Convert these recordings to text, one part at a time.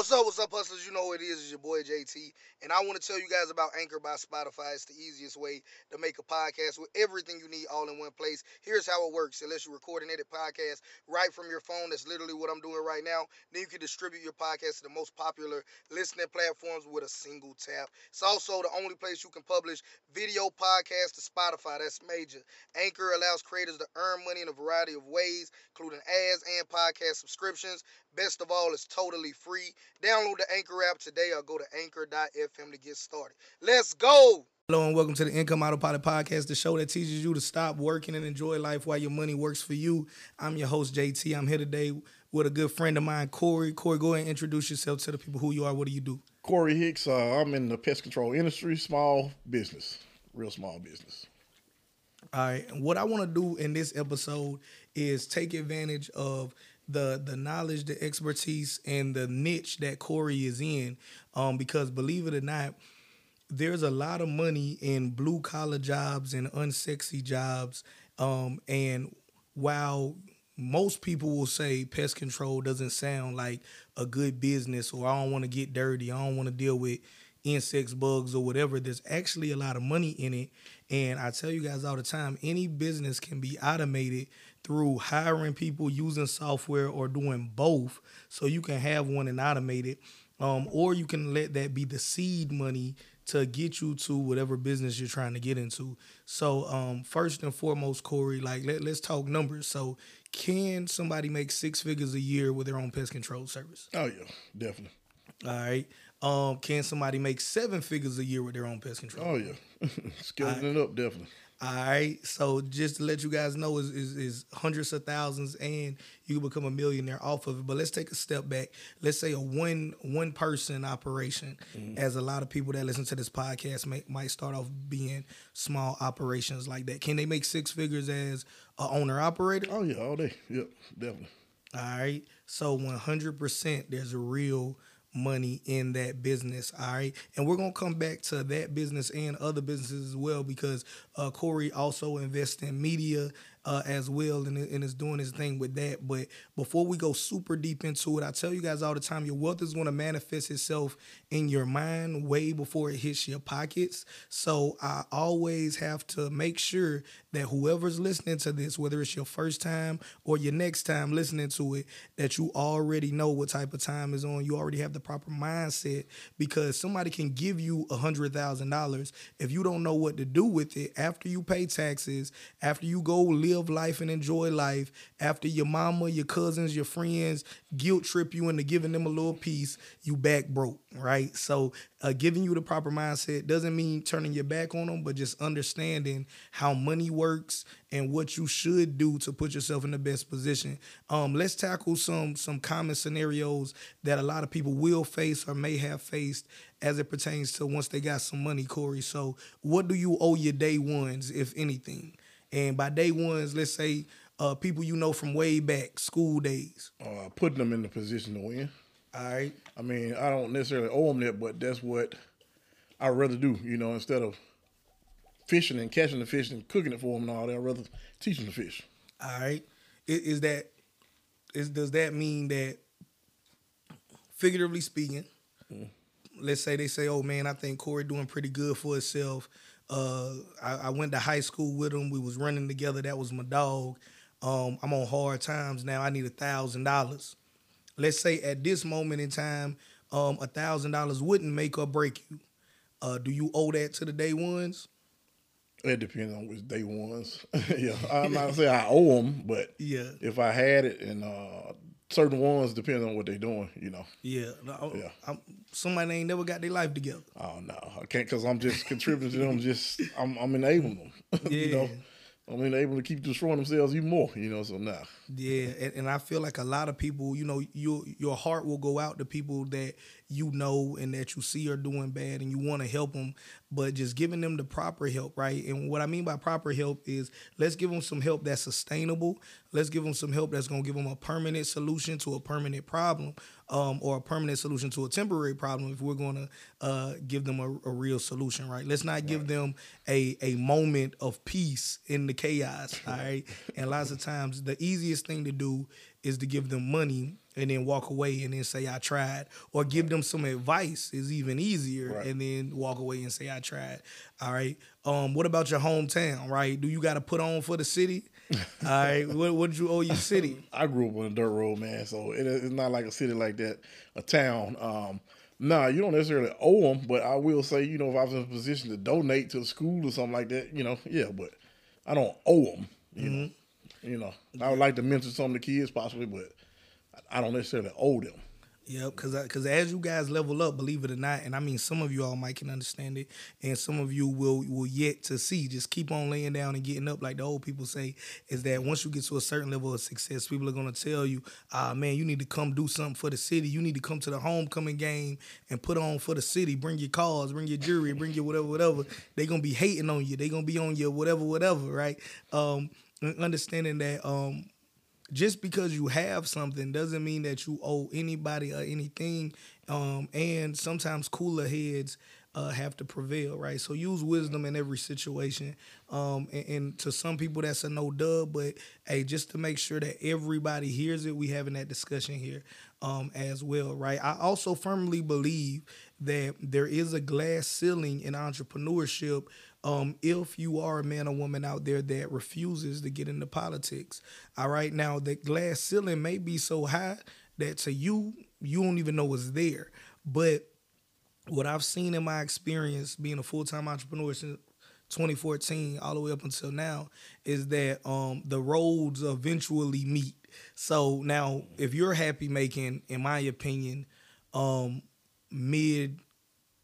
What's up, what's up, hustlers? You know who it is. It's your boy JT. And I want to tell you guys about Anchor by Spotify. It's the easiest way to make a podcast with everything you need all in one place. Here's how it works. Unless you're recording edit podcast right from your phone, that's literally what I'm doing right now. Then you can distribute your podcast to the most popular listening platforms with a single tap. It's also the only place you can publish video podcasts to Spotify. That's major. Anchor allows creators to earn money in a variety of ways, including ads and podcast subscriptions. Best of all, it's totally free. Download the Anchor app today or go to anchor.fm to get started. Let's go. Hello and welcome to the Income Autopilot Podcast, the show that teaches you to stop working and enjoy life while your money works for you. I'm your host, JT. I'm here today with a good friend of mine, Corey. Corey, go ahead and introduce yourself to the people who you are. What do you do? Corey Hicks. Uh, I'm in the pest control industry, small business, real small business. All right. And what I want to do in this episode is take advantage of the the knowledge, the expertise, and the niche that Corey is in. Um, because believe it or not, there's a lot of money in blue collar jobs and unsexy jobs. Um, and while most people will say pest control doesn't sound like a good business, or I don't want to get dirty, I don't want to deal with insects, bugs, or whatever. There's actually a lot of money in it. And I tell you guys all the time, any business can be automated through hiring people, using software, or doing both. So you can have one and automate it. Um, or you can let that be the seed money to get you to whatever business you're trying to get into. So um, first and foremost, Corey, like let, let's talk numbers. So can somebody make six figures a year with their own pest control service? Oh yeah, definitely. All right. Um, can somebody make seven figures a year with their own pest control? Oh yeah, scaling it up definitely. All right. So just to let you guys know, is, is is hundreds of thousands, and you can become a millionaire off of it. But let's take a step back. Let's say a one one person operation, mm-hmm. as a lot of people that listen to this podcast may, might start off being small operations like that. Can they make six figures as a owner operator? Oh yeah, all day. Yep, definitely. All right. So 100% there's a real money in that business. All right. And we're going to come back to that business and other businesses as well because uh, Corey also invests in media uh, as well and, and is doing his thing with that. But before we go super deep into it, I tell you guys all the time your wealth is going to manifest itself in your mind way before it hits your pockets. So I always have to make sure that whoever's listening to this, whether it's your first time or your next time listening to it, that you already know what type of time is on. You already have the proper mindset because somebody can give you a hundred thousand dollars if you don't know what to do with it after you pay taxes, after you go live life and enjoy life, after your mama, your cousins, your friends guilt trip you into giving them a little piece, you back broke, right? So uh, giving you the proper mindset doesn't mean turning your back on them, but just understanding how money works and what you should do to put yourself in the best position. Um, let's tackle some some common scenarios that a lot of people will face or may have faced as it pertains to once they got some money, Corey. So, what do you owe your day ones, if anything? And by day ones, let's say uh, people you know from way back, school days. Uh, putting them in the position to win. All right. I mean, I don't necessarily owe them that, but that's what I'd rather do. You know, instead of fishing and catching the fish and cooking it for them and all that, I'd rather teach them to fish. All right. Is, is that is does that mean that figuratively speaking, let's say they say, "Oh man, I think Corey doing pretty good for himself." Uh, I, I went to high school with him. We was running together. That was my dog. Um, I'm on hard times now. I need a thousand dollars. Let's say at this moment in time, um, a thousand dollars wouldn't make or break you. Uh, do you owe that to the day ones? It depends on which day ones. yeah, I'm not saying I owe them, but Yeah. if I had it, and uh, certain ones depending on what they're doing. You know. Yeah. No, Yeah. I'm, somebody ain't never got their life together. Oh no, I can't because I'm just contributing to them. Just I'm I'm enabling them. you know, Yeah. I'm able to keep destroying themselves even more. You know, so nah. Yeah, and, and I feel like a lot of people, you know, your your heart will go out to people that you know and that you see are doing bad, and you want to help them, but just giving them the proper help, right? And what I mean by proper help is let's give them some help that's sustainable. Let's give them some help that's gonna give them a permanent solution to a permanent problem, um, or a permanent solution to a temporary problem. If we're gonna uh, give them a, a real solution, right? Let's not give them a a moment of peace in the chaos, all right? and lots of times the easiest thing to do is to give them money and then walk away and then say I tried, or give them some advice is even easier, Right. and then walk away and say I tried. All right. Um, what about your hometown? Right? Do you got to put on for the city? All right. What what you owe your city? I grew up on a dirt road, man, so it, it's not like a city like that, a town. Um, nah, you don't necessarily owe them, but I will say, you know, if I was in a position to donate to the school or something like that, you know, yeah, but I don't owe them. You know, Mm-hmm. you know, I would like to mentor some of the kids possibly, but I don't necessarily owe them. Yep, because because as you guys level up, believe it or not, and I mean some of you all might can understand it, and some of you will will yet to see. Just keep on laying down and getting up, like the old people say. Is that once you get to a certain level of success, people are gonna tell you, "Ah, man, you need to come do something for the city. You need to come to the homecoming game and put on for the city. Bring your cars, bring your jewelry, bring your whatever, whatever. They gonna be hating on you. They gonna be on your whatever, whatever, right? Um, understanding that um just because you have something doesn't mean that you owe anybody or anything. Um, and sometimes cooler heads uh, have to prevail, right? So use wisdom in every situation. Um, and, and to some people, that's a no dub, but hey, just to make sure that everybody hears it, we having that discussion here um, as well, right? I also firmly believe that there is a glass ceiling in entrepreneurship um, if you are a man or woman out there that refuses to get into politics. All right, now the glass ceiling may be so high that to you, you don't even know it's there. But what I've seen in my experience being a full time entrepreneur since 2014 all the way up until now is that um, the roads eventually meet. So now, if you're happy making, in my opinion, um, mid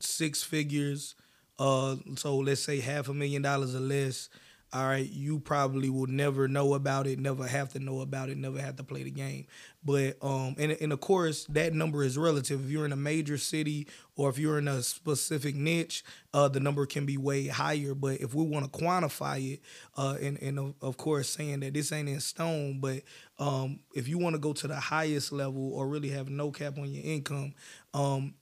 six figures, uh, so let's say half a million dollars or less, all right, you probably will never know about it, never have to know about it, never have to play the game. But um, and and of course that number is relative. If you're in a major city or if you're in a specific niche, uh, the number can be way higher. But if we want to quantify it, uh, and and of, of course saying that this ain't in stone, but um, if you want to go to the highest level or really have no cap on your income, um,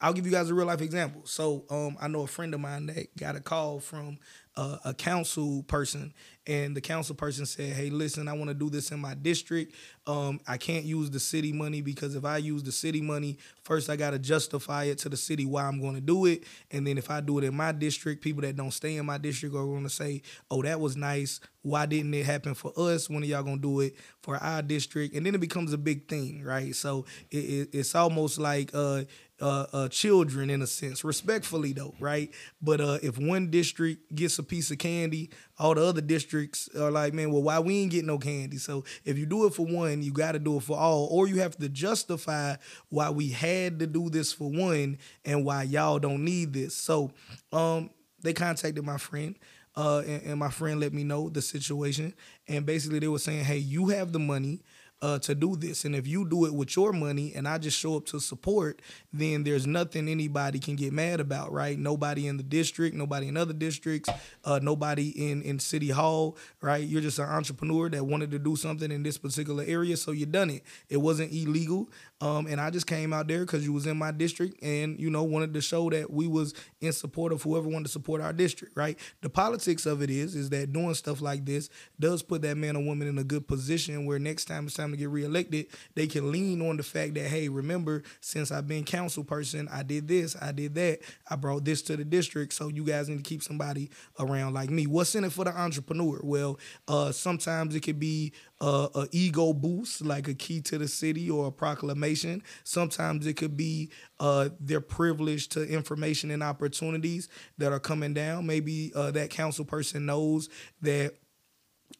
I'll give you guys a real life example. So um, I know a friend of mine that got a call from uh, a council person, and the council person said, "Hey, listen, I want to do this in my district. Um, I can't use the city money because if I use the city money, first I got to justify it to the city why I'm going to do it, and then if I do it in my district, people that don't stay in my district are going to say, "Oh, that was nice. Why didn't it happen for us? When are y'all going to do it for our district?" And then it becomes a big thing, right? So it, it, it's almost like uh, uh, uh, children in a sense, respectfully though, right? But uh, if one district gets a piece of candy, all the other districts are like, man, well, why we ain't getting no candy? So if you do it for one, you got to do it for all, or you have to justify why we had to do this for one and why y'all don't need this. So um, they contacted my friend. Uh, and, and my friend let me know the situation, and basically they were saying, "Hey, you have the money uh, to do this. And if you do it with your money and I just show up to support, then there's nothing anybody can get mad about, right? Nobody in the district, nobody in other districts, uh, nobody in, in City Hall, right? You're just an entrepreneur that wanted to do something in this particular area, so you done it. It wasn't illegal. Um, and I just came out there because you was in my district and, you know, wanted to show that we was in support of whoever wanted to support our district, right? The politics of it is, is that doing stuff like this does put that man or woman in a good position where next time it's time to get reelected, they can lean on the fact that, hey, remember, since I've been council person, I did this, I did that, I brought this to the district, so you guys need to keep somebody around like me. What's in it for the entrepreneur? Well, uh, sometimes it could be a ego boost, like a key to the city or a proclamation. Sometimes it could be uh, their privilege to information and opportunities that are coming down. Maybe uh, that council person knows that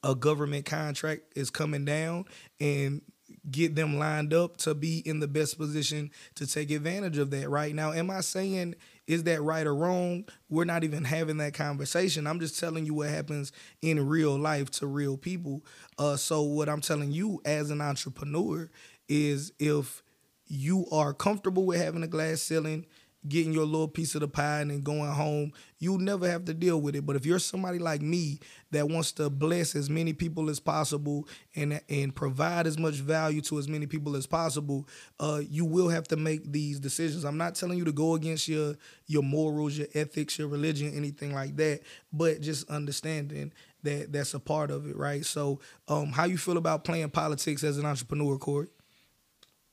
a government contract is coming down and get them lined up to be in the best position to take advantage of that right now am i saying is that right or wrong? We're not even having that conversation. I'm just telling you what happens in real life to real people. Uh, so what i'm telling you as an entrepreneur is if you are comfortable with having a glass ceiling getting your little piece of the pie and then going home, you'll never have to deal with it. But if you're somebody like me that wants to bless as many people as possible and and provide as much value to as many people as possible, uh, you will have to make these decisions. I'm not telling you to go against your your morals, your ethics, your religion, anything like that, but just understanding that that's a part of it, right? So, um, how you feel about playing politics as an entrepreneur, Corey?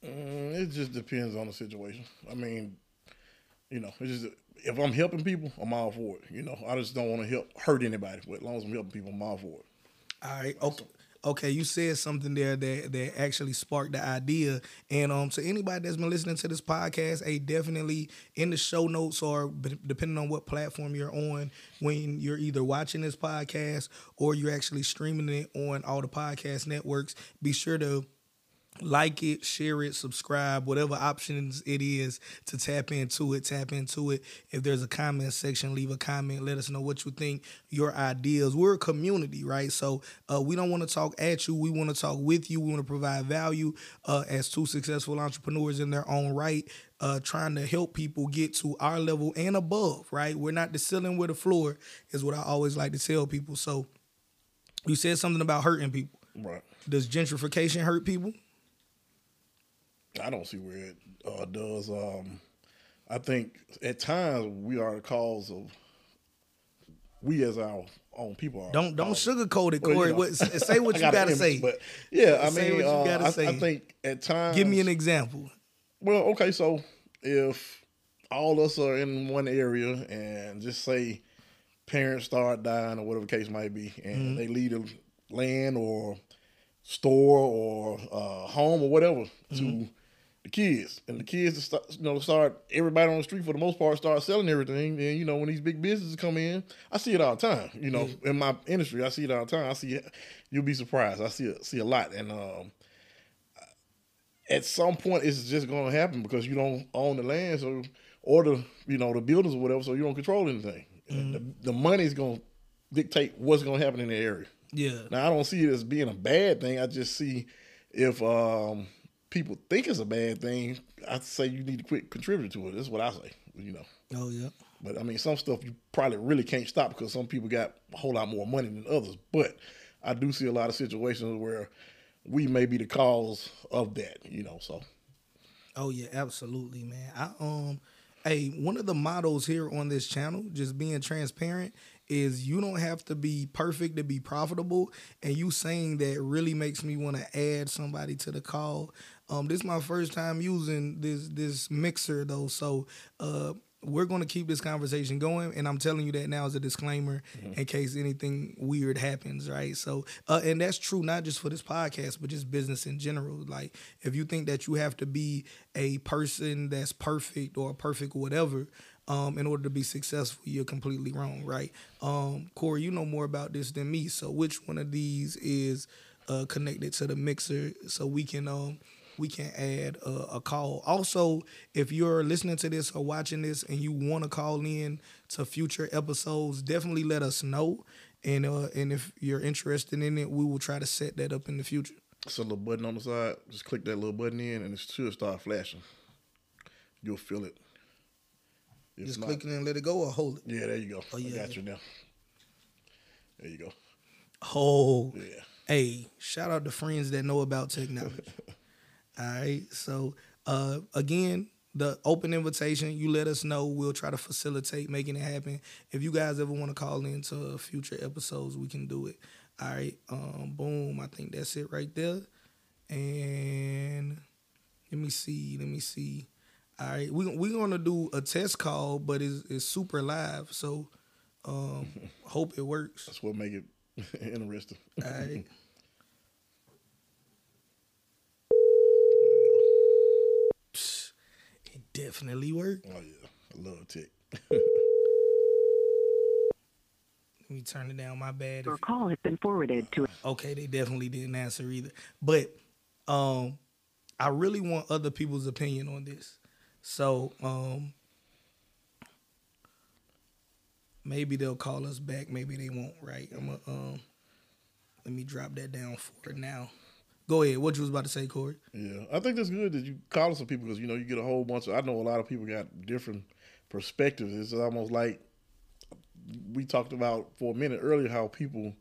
Mm, it just depends on the situation. I mean, you know, it's just if I'm helping people, I'm all for it. You know, I just don't want to help hurt anybody. But as long as I'm helping people, I'm all for it. All right. Okay. Okay, you said something there that that actually sparked the idea. And um, to anybody that's been listening to this podcast, hey, definitely in the show notes or depending on what platform you're on, when you're either watching this podcast or you're actually streaming it on all the podcast networks, be sure to like it, share it, subscribe, whatever options it is to tap into it, tap into it. If there's a comment section, leave a comment. Let us know what you think, your ideas. We're a community, right? So uh, we don't want to talk at you. We want to talk with you. We want to provide value uh, as two successful entrepreneurs in their own right. Uh, trying to help people get to our level and above, right? We're not the ceiling, we're the floor, is what I always like to tell people. So you said something about hurting people. Right. Does gentrification hurt people? I don't see where it uh, does. Um, I think at times we are the cause of we as our own people are. Don't don't sugarcoat it, Well, you Corey. know, say what you got gotta say. But yeah, I Say mean, uh, I, say. I think at times. Give me an example. Well, okay, so if all of us are in one area and just say parents start dying or whatever the case might be, and Mm-hmm. they leave the land or store or uh, home or whatever Mm-hmm. to the kids, and the kids start, you know start everybody on the street for the most part start selling everything. Then you know when these big businesses come in, I see it all the time. You know, in my industry, I see it all the time. I see it. You'll be surprised. I see it, see a lot, and um, at some point it's just going to happen because you don't own the land, so or the you know the buildings or whatever, so you don't control anything. And The, the money's going to dictate what's going to happen in the area. Yeah. Now I don't see it as being a bad thing. I just see if um, people think it's a bad thing, I say you need to quit contributing to it. That's what I say. You know. Oh yeah. But I mean, some stuff you probably really can't stop because some people got a whole lot more money than others. But I do see a lot of situations where we may be the cause of that, you know. So Oh yeah, absolutely, man. I um hey, one of the mottos here on this channel, just being transparent, is you don't have to be perfect to be profitable. And you saying that really makes me want to add somebody to the call. Um, this is my first time using this this mixer though, so uh we're going to keep this conversation going and i'm telling you that now as a disclaimer in case anything weird happens right? So uh, and that's true not just for this podcast but just business in general. Like if you think that you have to be a person that's perfect or perfect whatever um, in order to be successful you're completely wrong right? Um, corey you know more about this than me so which one of these is uh, connected to the mixer so we can um, we can add a, a call. Also, if you're listening to this or watching this and you want to call in to future episodes, definitely let us know. And uh, and if you're interested in it, we will try to set that up in the future. it's a little button on the side. Just click that little button in, and it should start flashing. You'll feel it. If Just not- click it and let it go or hold it. Yeah, there you go. Oh, yeah, I got yeah. you now. There you go. Oh, Yeah. hey, shout out to friends that know about technology. All right. So uh again, the open invitation, you let us know. We'll try to facilitate making it happen. If you guys ever want to call into future episodes, we can do it. All right. Um, boom. I think that's it right there. And let me see. Let me see. All right. We we're gonna do a test call, but it's it's super live. So um hope it works. That's what make it interesting. All right. Psh, It definitely worked. Oh yeah, I love tick. Let me turn it down. My bad. Your call has been forwarded to okay, they definitely didn't answer either. But um, I really want other people's opinion on this. So um, maybe they'll call us back. Maybe they won't. Right? I'm gonna um, let me drop that down for now. Go ahead. What you was about to say, Corey? Yeah, I think that's good that you call some people because you know you get a whole bunch of. I know a lot of people got different perspectives. It's almost like we talked about for a minute earlier how people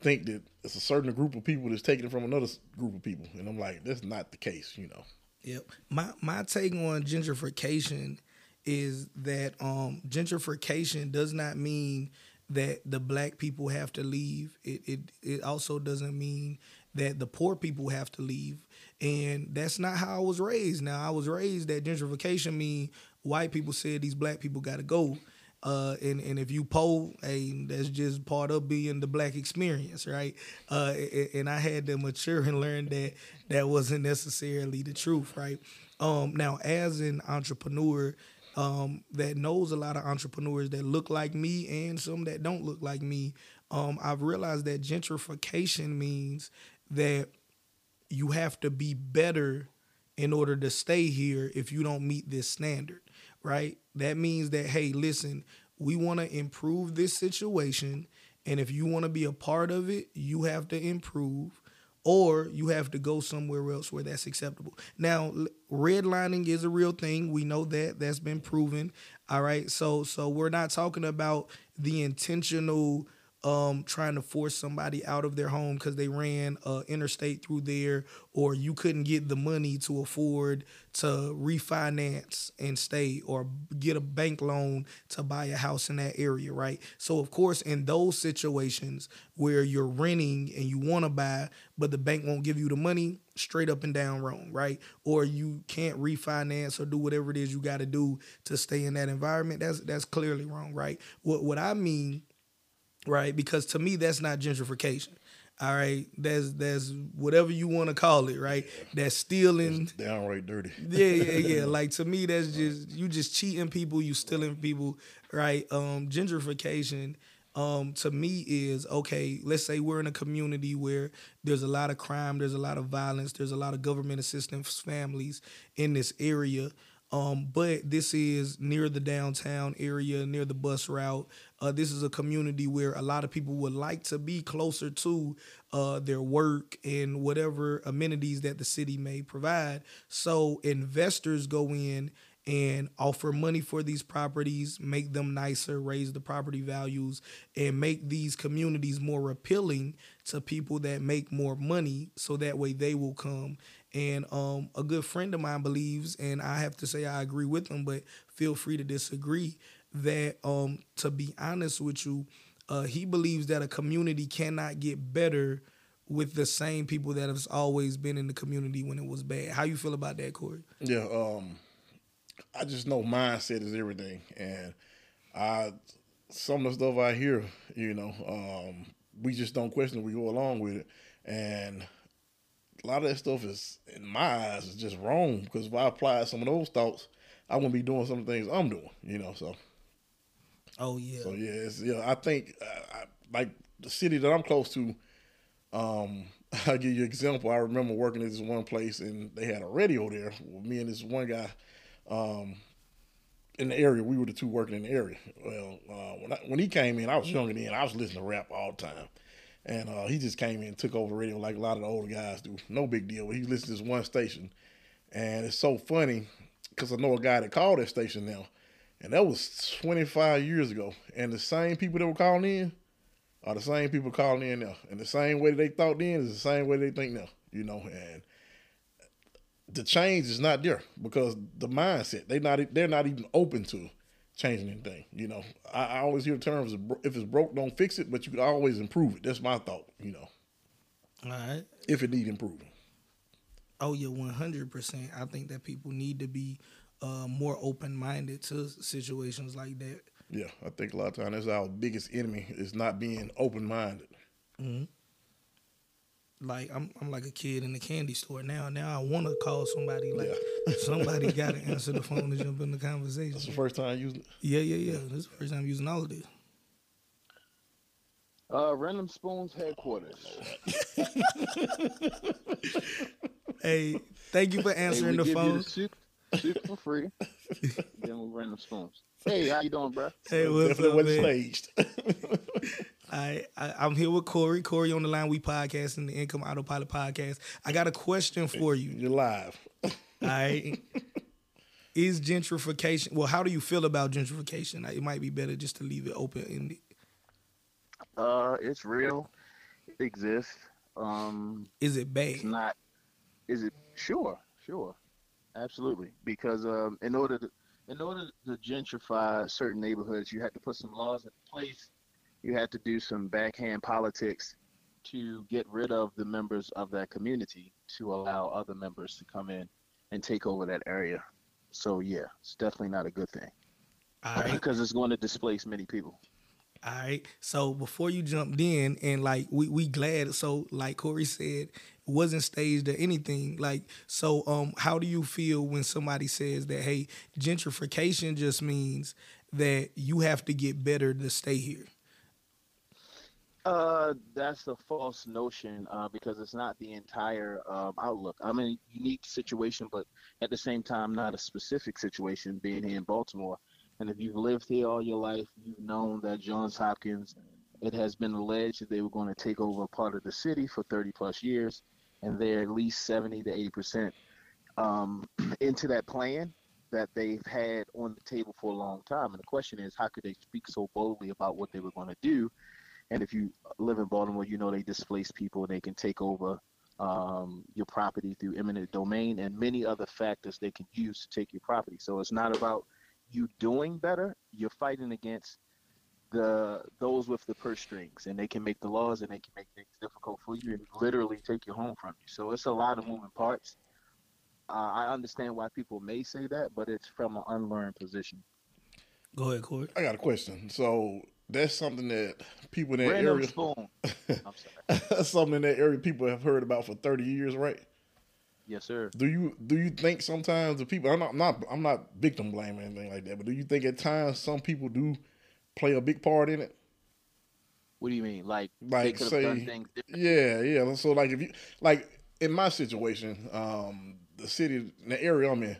think that it's a certain group of people that's taking it from another group of people, and I'm like, that's not the case, you know. Yep. My my take on gentrification is that um gentrification does not mean that the black people have to leave. It it it also doesn't mean that the poor people have to leave. And that's not how I was raised. Now I was raised that gentrification mean white people said these black people gotta go. Uh, and and if you poll, hey, that's just part of being the black experience, right? Uh, and I had to mature and learn that that wasn't necessarily the truth, right? Um, now, as an entrepreneur um, that knows a lot of entrepreneurs that look like me and some that don't look like me, um, I've realized that gentrification means that you have to be better in order to stay here if you don't meet this standard, right? That means that, hey, listen, we want to improve this situation. And if you want to be a part of it, you have to improve or you have to go somewhere else where that's acceptable. Now, redlining is a real thing. We know that that's been proven. All right. So so we're not talking about the intentional um, trying to force somebody out of their home because they ran uh, interstate through there, or you couldn't get the money to afford to refinance and stay, or get a bank loan to buy a house in that area, right? So, of course, in those situations where you're renting and you want to buy, but the bank won't give you the money, straight up and down wrong, right? Or you can't refinance or do whatever it is you got to do to stay in that environment. That's that's clearly wrong, right? What what I mean right? Because to me, that's not gentrification. All right, that's that's whatever you want to call it, right? That's stealing. That's downright dirty. yeah, yeah, yeah. Like to me, that's just you just cheating people, you stealing people, right? Um, gentrification, um, to me is okay. Let's say we're in a community where there's a lot of crime, there's a lot of violence, there's a lot of government assistance families in this area. Um, but this is near the downtown area, near the bus route. Uh, this is a community where a lot of people would like to be closer to uh, their work and whatever amenities that the city may provide. So investors go in and offer money for these properties, make them nicer, raise the property values, and make these communities more appealing to people that make more money so that way they will come and um, a good friend of mine believes, and I have to say I agree with him, but feel free to disagree, that um, to be honest with you, uh, he believes that a community cannot get better with the same people that have always been in the community when it was bad. How you feel about that, Corey? Yeah, um, I just know mindset is everything, and I some of the stuff I hear, you know, um, we just don't question. We go along with it, and a lot of that stuff is, in my eyes, is just wrong. Because if I applied some of those thoughts, I wouldn't be doing some of the things I'm doing. You know, so. Oh yeah. So yeah, it's, yeah. I think uh, I, like the city that I'm close to. Um, I'll give you an example. I remember working at this one place and they had a radio there. With me and this one guy, um, in the area, we were the two working in the area. Well, uh, when I, when he came in, I was younger then. I was listening to rap all the time. And uh, he just came in and took over radio like a lot of the older guys do. No big deal. But he listened to this one station. And it's so funny because I know a guy that called that station now. And that was 25 years ago. And the same people that were calling in are the same people calling in now. And the same way that they thought then is the same way they think now. You know, and the change is not there because the mindset they not they're not even open to changing anything. You know, I, I always hear the terms if it's broke, don't fix it, but you can always improve it. That's my thought. You know, all right. If it need improving. Oh yeah, one hundred percent. I think that people need to be uh, more open minded to situations like that. Yeah, I think a lot of times that's our biggest enemy is not being open minded. Mm-hmm like I'm I'm like a kid in the candy store now. Now I want to call somebody. Like yeah. somebody got to answer the phone to jump in the conversation. That's the first time using it. Yeah, yeah, yeah. This is the first time using all of this. Uh, Random Spoons headquarters. hey, thank you for answering hey, the phone. Soup, soup for free. then we Random Spoons. Hey, how you doing, bro? Hey, what's up, man? staged. I, I am here with Corey. Corey on the line. We podcasting the Income Autopilot podcast. I got a question for you. You're live. All right. Is gentrification? Well, how do you feel about gentrification? It might be better just to leave it open ended. Uh, it's real. It exists. Um, is it bad? It's not. Is it sure? Sure, absolutely. Because um, in order to in order to gentrify certain neighborhoods, you have to put some laws in place you had to do some backhand politics to get rid of the members of that community to allow other members to come in and take over that area. So yeah, it's definitely not a good thing right. because it's going to displace many people. All right. So before you jumped in and like we we glad so like Corey said, it wasn't staged or anything. Like so um how do you feel when somebody says that hey, gentrification just means that you have to get better to stay here? Uh, that's a false notion uh, because it's not the entire um, outlook. I'm in a unique situation, but at the same time, not a specific situation being here in Baltimore. And if you've lived here all your life, you've known that Johns Hopkins, it has been alleged that they were going to take over part of the city for 30 plus years, and they're at least 70 to 80 percent um, into that plan that they've had on the table for a long time. And the question is, how could they speak so boldly about what they were going to do? And if you live in Baltimore, you know they displace people and they can take over um, your property through eminent domain and many other factors they can use to take your property. So it's not about you doing better. You're fighting against the those with the purse strings, and they can make the laws and they can make things difficult for you and literally take your home from you. So it's a lot of moving parts. Uh, I understand why people may say that, but it's from an unlearned position. Go ahead, Corey. I got a question. So that's something that people in that Random area, spoon. I'm sorry. that's something in that area people have heard about for thirty years, right? Yes, sir. Do you do you think sometimes the people I'm not I'm not I'm not victim blaming or anything like that, but do you think at times some people do play a big part in it? What do you mean? Like, Like could say done things? Yeah, yeah. So like if you like in my situation, um, the city, the area I'm in,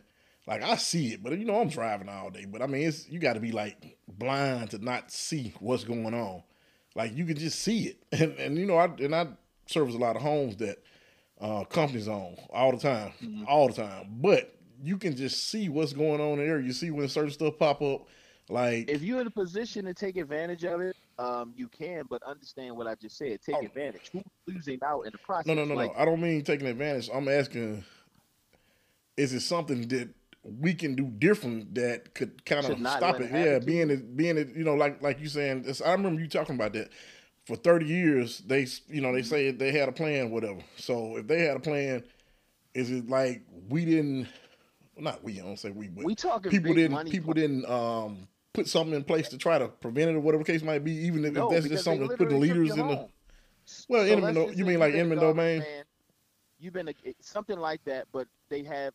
like I see it, but you know I'm driving all day. But I mean, it's you got to be like blind to not see what's going on. Like you can just see it, and and you know I and I service a lot of homes that uh, companies own all the time, all the time. But you can just see what's going on there. You see when certain stuff pop up, like If you're in a position to take advantage of it, um, you can, but understand what I just said. Take Oh. advantage. Who's losing out in the process? No, no, no, Like, no. I don't mean taking advantage. I'm asking, is it something that we can do different that could kind of stop it? Yeah, being it, being it, you know, like like you saying. I remember you talking about that. For 30 years, they, you know, they Mm-hmm. say they had a plan, whatever. So if they had a plan, is it like we didn't? Not we. I don't say we, but We talking people didn't. People didn't um, put something in place to try to prevent it or whatever the case might be. Even if, no, if that's just something to put the leaders in the. Well, So eminent let's do- just you mean like a domain? man, You've been a, something like that, but they have.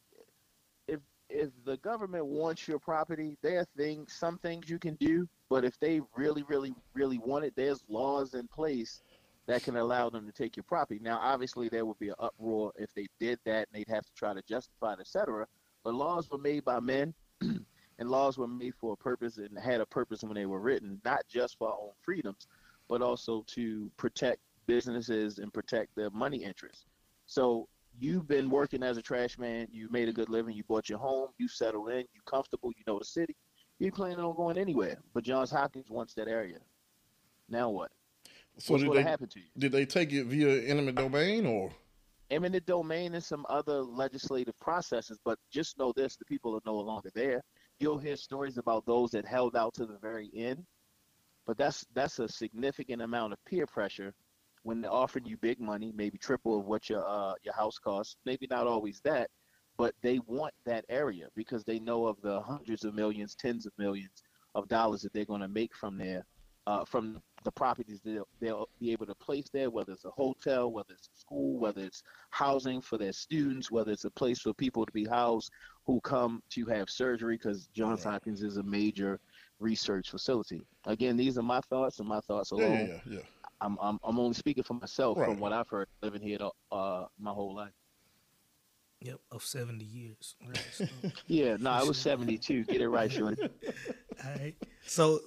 If the government wants your property, there are things, some things you can do, but if they really, really, really want it, there's laws in place that can allow them to take your property. Now, obviously, there would be an uproar if they did that, and they'd have to try to justify it, etc. But laws were made by men, and laws were made for a purpose and had a purpose when they were written, not just for our own freedoms, but also to protect businesses and protect their money interests. So you've been working as a trash man, you made a good living, you bought your home, you settled in, you comfortable, you know the city. You ain't planning on going anywhere. But Johns Hopkins wants that area. Now what? So What's did going to they happen to you? did they take it via eminent domain or? eminent domain and some other legislative processes, but just know this the people are no longer there. You'll hear stories about those that held out to the very end, but that's that's a significant amount of peer pressure when they're offering you big money, maybe triple of what your uh, your house costs, maybe not always that, but they want that area because they know of the hundreds of millions, tens of millions of dollars that they're going to make from there, uh, from the properties they'll, they'll be able to place there, whether it's a hotel, whether it's a school, whether it's housing for their students, whether it's a place for people to be housed who come to have surgery, because Johns Hopkins is a major research facility. Again, these are my thoughts and my thoughts Yeah, alone. yeah, yeah. I'm, I'm I'm only speaking for myself Right. from what I've heard living here the, uh, my whole life. Yep, of 70 years. Right, so- Yeah, no, I was 72. Get it right, Shorty. All right. So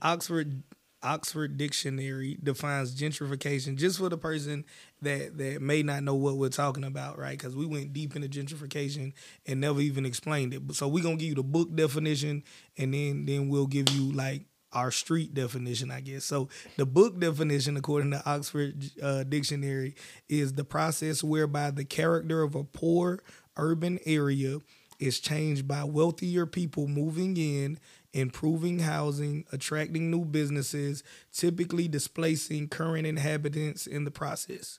Oxford Oxford Dictionary defines gentrification just for the person that that may not know what we're talking about, right? Because we went deep into gentrification and never even explained it. So we're gonna give you the book definition, and then then we'll give you like our street definition, I guess. So the book definition, according to Oxford uh, Dictionary, is the process whereby the character of a poor urban area is changed by wealthier people moving in improving housing, attracting new businesses, typically displacing current inhabitants in the process.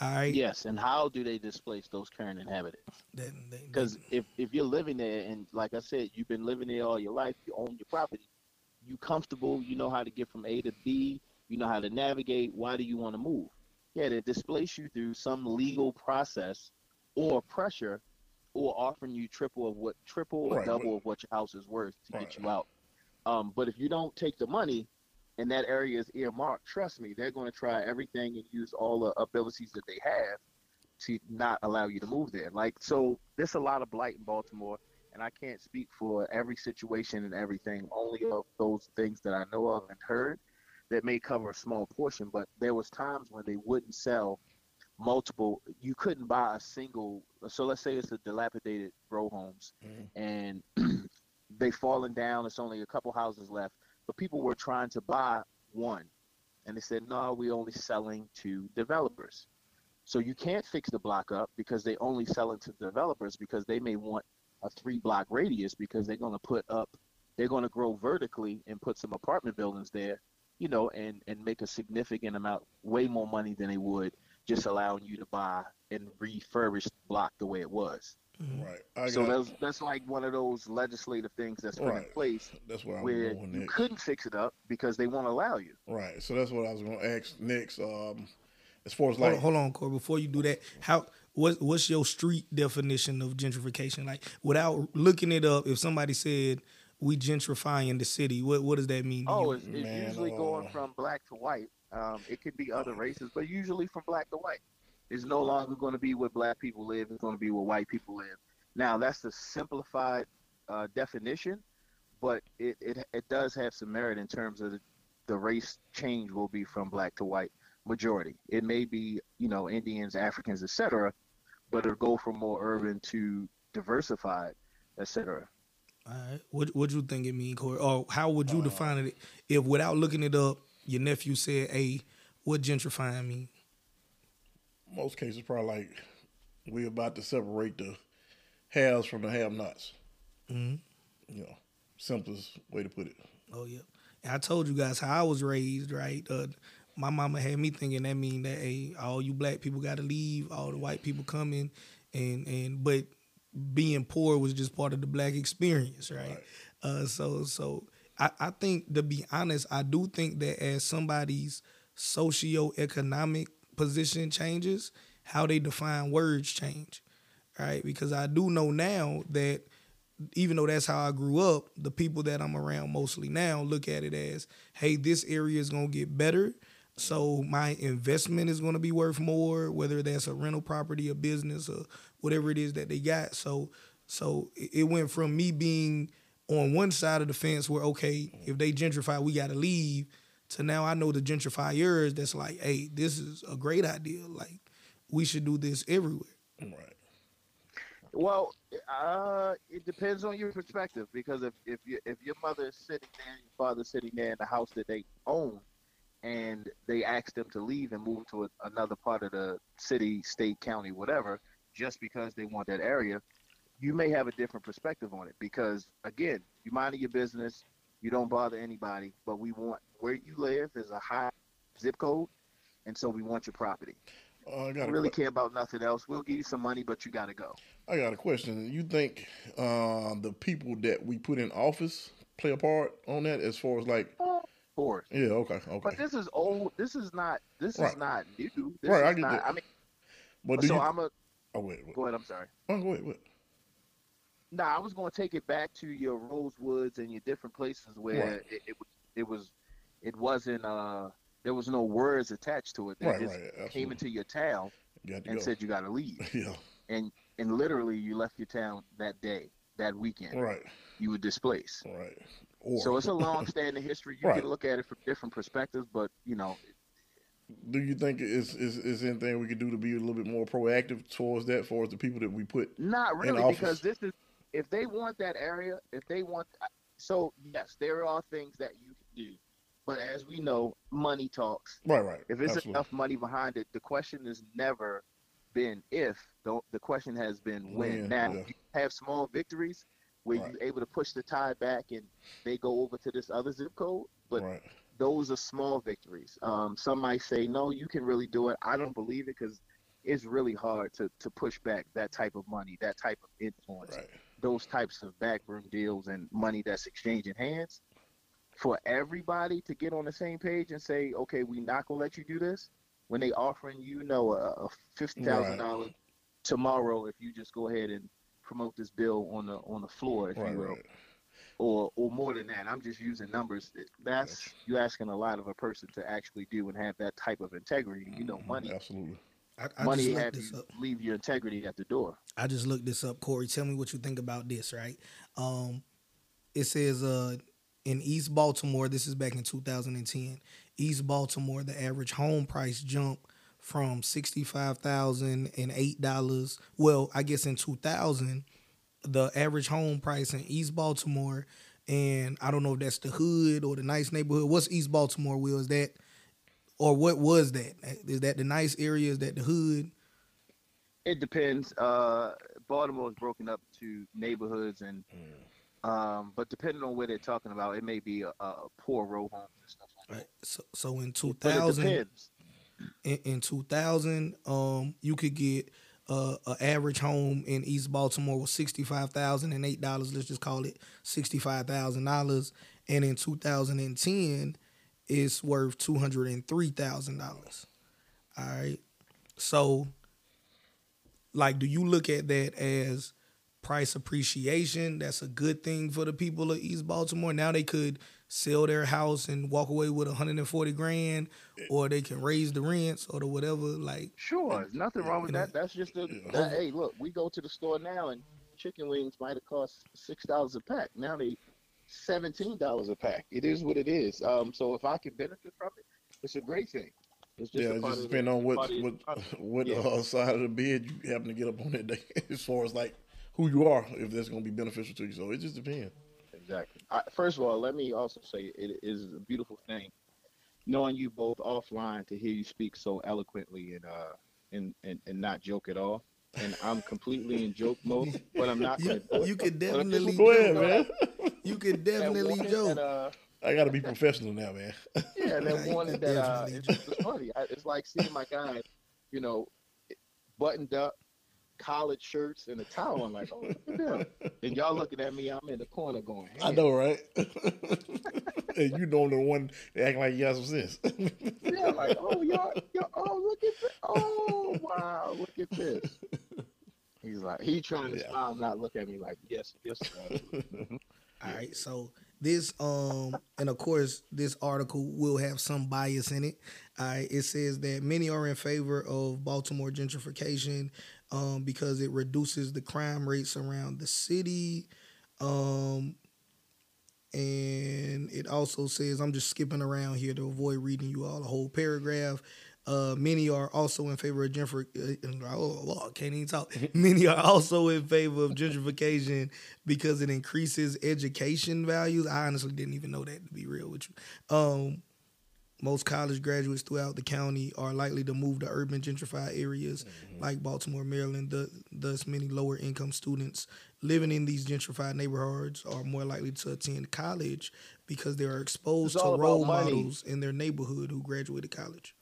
All right. Yes, and how do they displace those current inhabitants? Because if, if you're living there and like I said, you've been living there all your life, you own your property, you comfortable, you know how to get from A to B, you know how to navigate. Why do you want to move? Yeah, to displace you through some legal process or pressure or offering you triple of what triple or Right, double of what your house is worth to Right. get you out. Um, but if you don't take the money and that area is earmarked, trust me, they're going to try everything and use all the abilities that they have to not allow you to move there. Like so, there's a lot of blight in Baltimore, and I can't speak for every situation and everything. Only of those things that I know of and heard that may cover a small portion. But there was times when they wouldn't sell multiple. You couldn't buy a single. So let's say it's a dilapidated row homes, Mhm. and they've fallen down. It's only a couple houses left, but people were trying to buy one, and they said, "No, we're only selling to developers." So you can't fix the block up because they only sell it to developers because they may want a three block radius because they're going to put up, they're going to grow vertically and put some apartment buildings there, you know, and and make a significant amount, way more money than they would just allowing you to buy and refurbish the block the way it was. Mhm. Right. I so got, that's that's like one of those legislative things that's put in Right. place that's where I'm where going you next. couldn't fix it up because they won't allow you. Right. So that's what I was going to ask next. Um, as far as Hold, like, on, hold on, Corey. Before you do that, how what what's your street definition of gentrification? Like without looking it up, if somebody said we gentrifying the city, what what does that mean? to Oh, you? it's, it's Man, usually going uh, from black to white. Um, it could be other races, but usually from black to white. It's no longer going to be where black people live. It's going to be where white people live. Now, that's the simplified uh, definition, but it, it it does have some merit in terms of the, the race change will be from black to white majority. It may be you know Indians, Africans, etc., but it'll go from more urban to diversified, etc. All right. What what you think it mean, Corey? Or how would you Uh, define it if without looking it up, your nephew said, "Hey, what gentrifying mean?" most cases, probably like we're about to separate the haves from the have-nots. hmm You know, simplest way to put it. Oh yeah. And I told you guys how I was raised, right? Uh, my mama had me thinking that mean that hey, all you black people got to leave, all the white people coming, and and but being poor was just part of the black experience, right? Right. Uh, so so I, I think to be honest, I do think that as somebody's socioeconomic position changes, how they define words change, right? Because I do know now that even though that's how I grew up, the people that I'm around mostly now look at it as, hey, this area is gonna get better. So my investment is gonna be worth more, whether that's a rental property, a business, or whatever it is that they got. So so it it went from me being on one side of the fence where, okay, if they gentrify, we gotta leave, to now I know the gentrifiers that's like, hey, this is a great idea. Like we should do this everywhere. Right. Well, uh, it depends on your perspective because if if you if your mother is sitting there, your father's sitting there in the house that they own, and they ask them to leave and move to a, another part of the city, state, county, whatever, just because they want that area, you may have a different perspective on it because again, you mind your business, you don't bother anybody, but we want where you live is a high zip code, and so we want your property. Uh, I got a really que- care about nothing else. We'll give you some money, but you got to go. I got a question. You think uh, the people that we put in office play a part on that as far as like Of course. yeah okay okay But this is old. This is not. This Right. is not new. This Right, I get not, that. I mean, but so you, I'm a. oh wait, wait. Go ahead. I'm sorry. Oh, ahead, wait. No, I was going to take it back to your Rosewoods and your different places where Right. it, it was. It was. It wasn't. Uh, there was no words attached to it. They Right, just right, came into your town to and go said you got to leave, yeah and and literally you left your town that day, that weekend. right You were displaced. right or So it's a long-standing history. You Right. can look at it from different perspectives, but you know, do you think is is is anything we could do to be a little bit more proactive towards that for the people that we put Not really, because this is if they want that area, if they want. So yes, there are things that you can do, but as we know, money talks. right right If it's absolutely. enough money behind it, the question has never been if. The the question has been when. When, now yeah. you have small victories where Right. you're able to push the tide back and they go over to this other zip code. But right. those are small victories. Um, some might say, no, you can really do it. I don't believe it because it's really hard to, to push back that type of money, that type of influence, Right. those types of backroom deals and money that's exchanging hands. For everybody to get on the same page and say, okay, we not gonna let you do this, when they offering you know a, a fifty thousand dollars tomorrow if you just go ahead and promote this bill on the on the floor, if Right. you will Right. or or more than that. I'm just using numbers. That's you asking a lot of a person to actually do and have that type of integrity. You know, Mhm, money Absolutely. I, I money just looked have this you up. leave your integrity at the door. I just looked this up. Corey, tell me what you think about this, right? Um, it says uh, in East Baltimore, this is back in 2010. East Baltimore, the average home price jumped from $65,008. Well, I guess in 2000, the average home price in East Baltimore, and I don't know if that's the hood or the nice neighborhood. What's East Baltimore, Will? Is that, or what was that? Is that the nice area? Is that the hood? It depends. Uh, Baltimore is broken up to neighborhoods and. Mm. Um, but depending on where they're talking about, it may be a, a poor row home and stuff like that. Right. So, so in 2000, in, in 2000 um you could get uh, an average home in east baltimore was $65008 let's just call it $65000 and in 2010 it's worth $203000 all right so like do you look at that as price appreciation? That's a good thing for the people of east baltimore? Now they could sell their house and walk away with 140 grand or they can raise the rents or the whatever like Sure, there's nothing wrong with You know, that. That's just a. That, hey, look, we go to the store now and chicken wings might have cost six dollars a pack. Now they seventeen dollars a pack. It is what it is. Um, so if I can benefit from it, it's a great thing. It's just Yeah, it just of the- depends on what the- what what Yeah. uh, side of the bed you happen to get up on that day, as far as like who you are, if that's going to be beneficial to you. So it just depends. Exactly. I, first of all, let me also say it is a beautiful thing knowing you both offline to hear you speak so eloquently and uh and and, and not joke at all. And I'm completely in joke mode, but I'm not. you, gonna- you could but I'm just definitely Go ahead, man. you could that definitely warning joke that, uh, I got to be professional now, man. Yeah, Nah, that you warning that uh, it's it's funny. I, it's like seeing my guy, you know, buttoned up, collared shirts and a towel. I'm like, oh, look. And y'all looking at me, I'm in the corner going, I know, right? and you know the one that acting like you got some sense. Yeah, I'm like, oh, y'all, y'all, oh, look at this. Oh, wow, look at this. He's like, he trying to Yeah. smile, not look at me like, yes, yes, sir. All right, so this um and of course this article will have some bias in it. All right, it says that many are in favor of Baltimore gentrification um because it reduces the crime rates around the city. Um and it also says I'm just skipping around here to avoid reading you all a whole paragraph. Uh, many are also in favor of gentrification. Oh, oh, I can't even talk. many are also in favor of gentrification because it increases education values. I honestly didn't even know that to be real with you. Um, most college graduates throughout the county are likely to move to urban gentrified areas like Baltimore, Maryland. Thus, thus, many lower income students living in these gentrified neighborhoods are more likely to attend college because they are exposed It's to role models in their neighborhood who graduated college.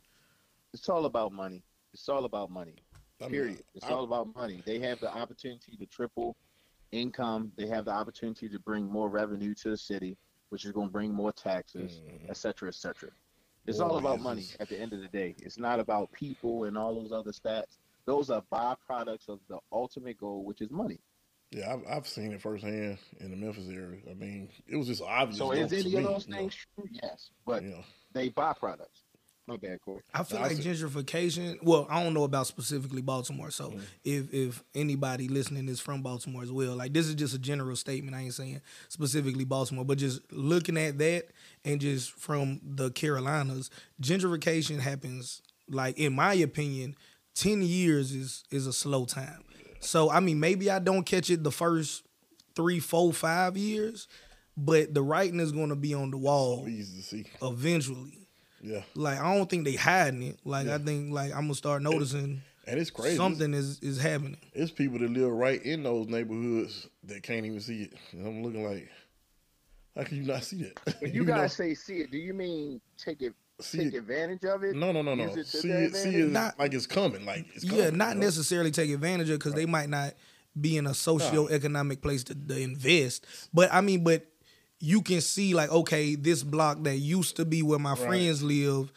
It's all about money. It's all about money. I mean, Period. It's I- all about money. They have the opportunity to triple income. They have the opportunity to bring more revenue to the city, which is going to bring more taxes, Mhm. et cetera, et cetera. It's all about money at the end of the day. It's not about people and all those other stats. Those are byproducts of the ultimate goal, which is money. Yeah, I've, I've seen it firsthand in the Memphis area. I mean, it was just obvious. So is any of those things true? Yes, but You know, they byproducts. My bad, Corey. I feel I like see. gentrification. Well, I don't know about specifically Baltimore. So Mhm. if if anybody listening is from Baltimore as well, like this is just a general statement. I ain't saying specifically Baltimore, but just looking at that and just from the Carolinas, gentrification happens. Like in my opinion, ten years is is a slow time. So I mean, maybe I don't catch it the first three, four, five years, but the writing is going to be on the wall so easy to see. eventually. Yeah, Like I don't think they hiding it. Like I think like I'm gonna start noticing. And it's crazy. something is is happening. It's people that live right in those neighborhoods that can't even see it. And I'm looking like, how can you not see that? When you, know? guys say see it, do you mean take it see take it. advantage of it? No, no, no, no. Use it See their it, see it Not- like it's coming. Like it's coming, yeah, not you know? necessarily take advantage of because they might not be in a socio-economic place to, to invest. But I mean, but you can see like, okay, this block that used to be where my friends live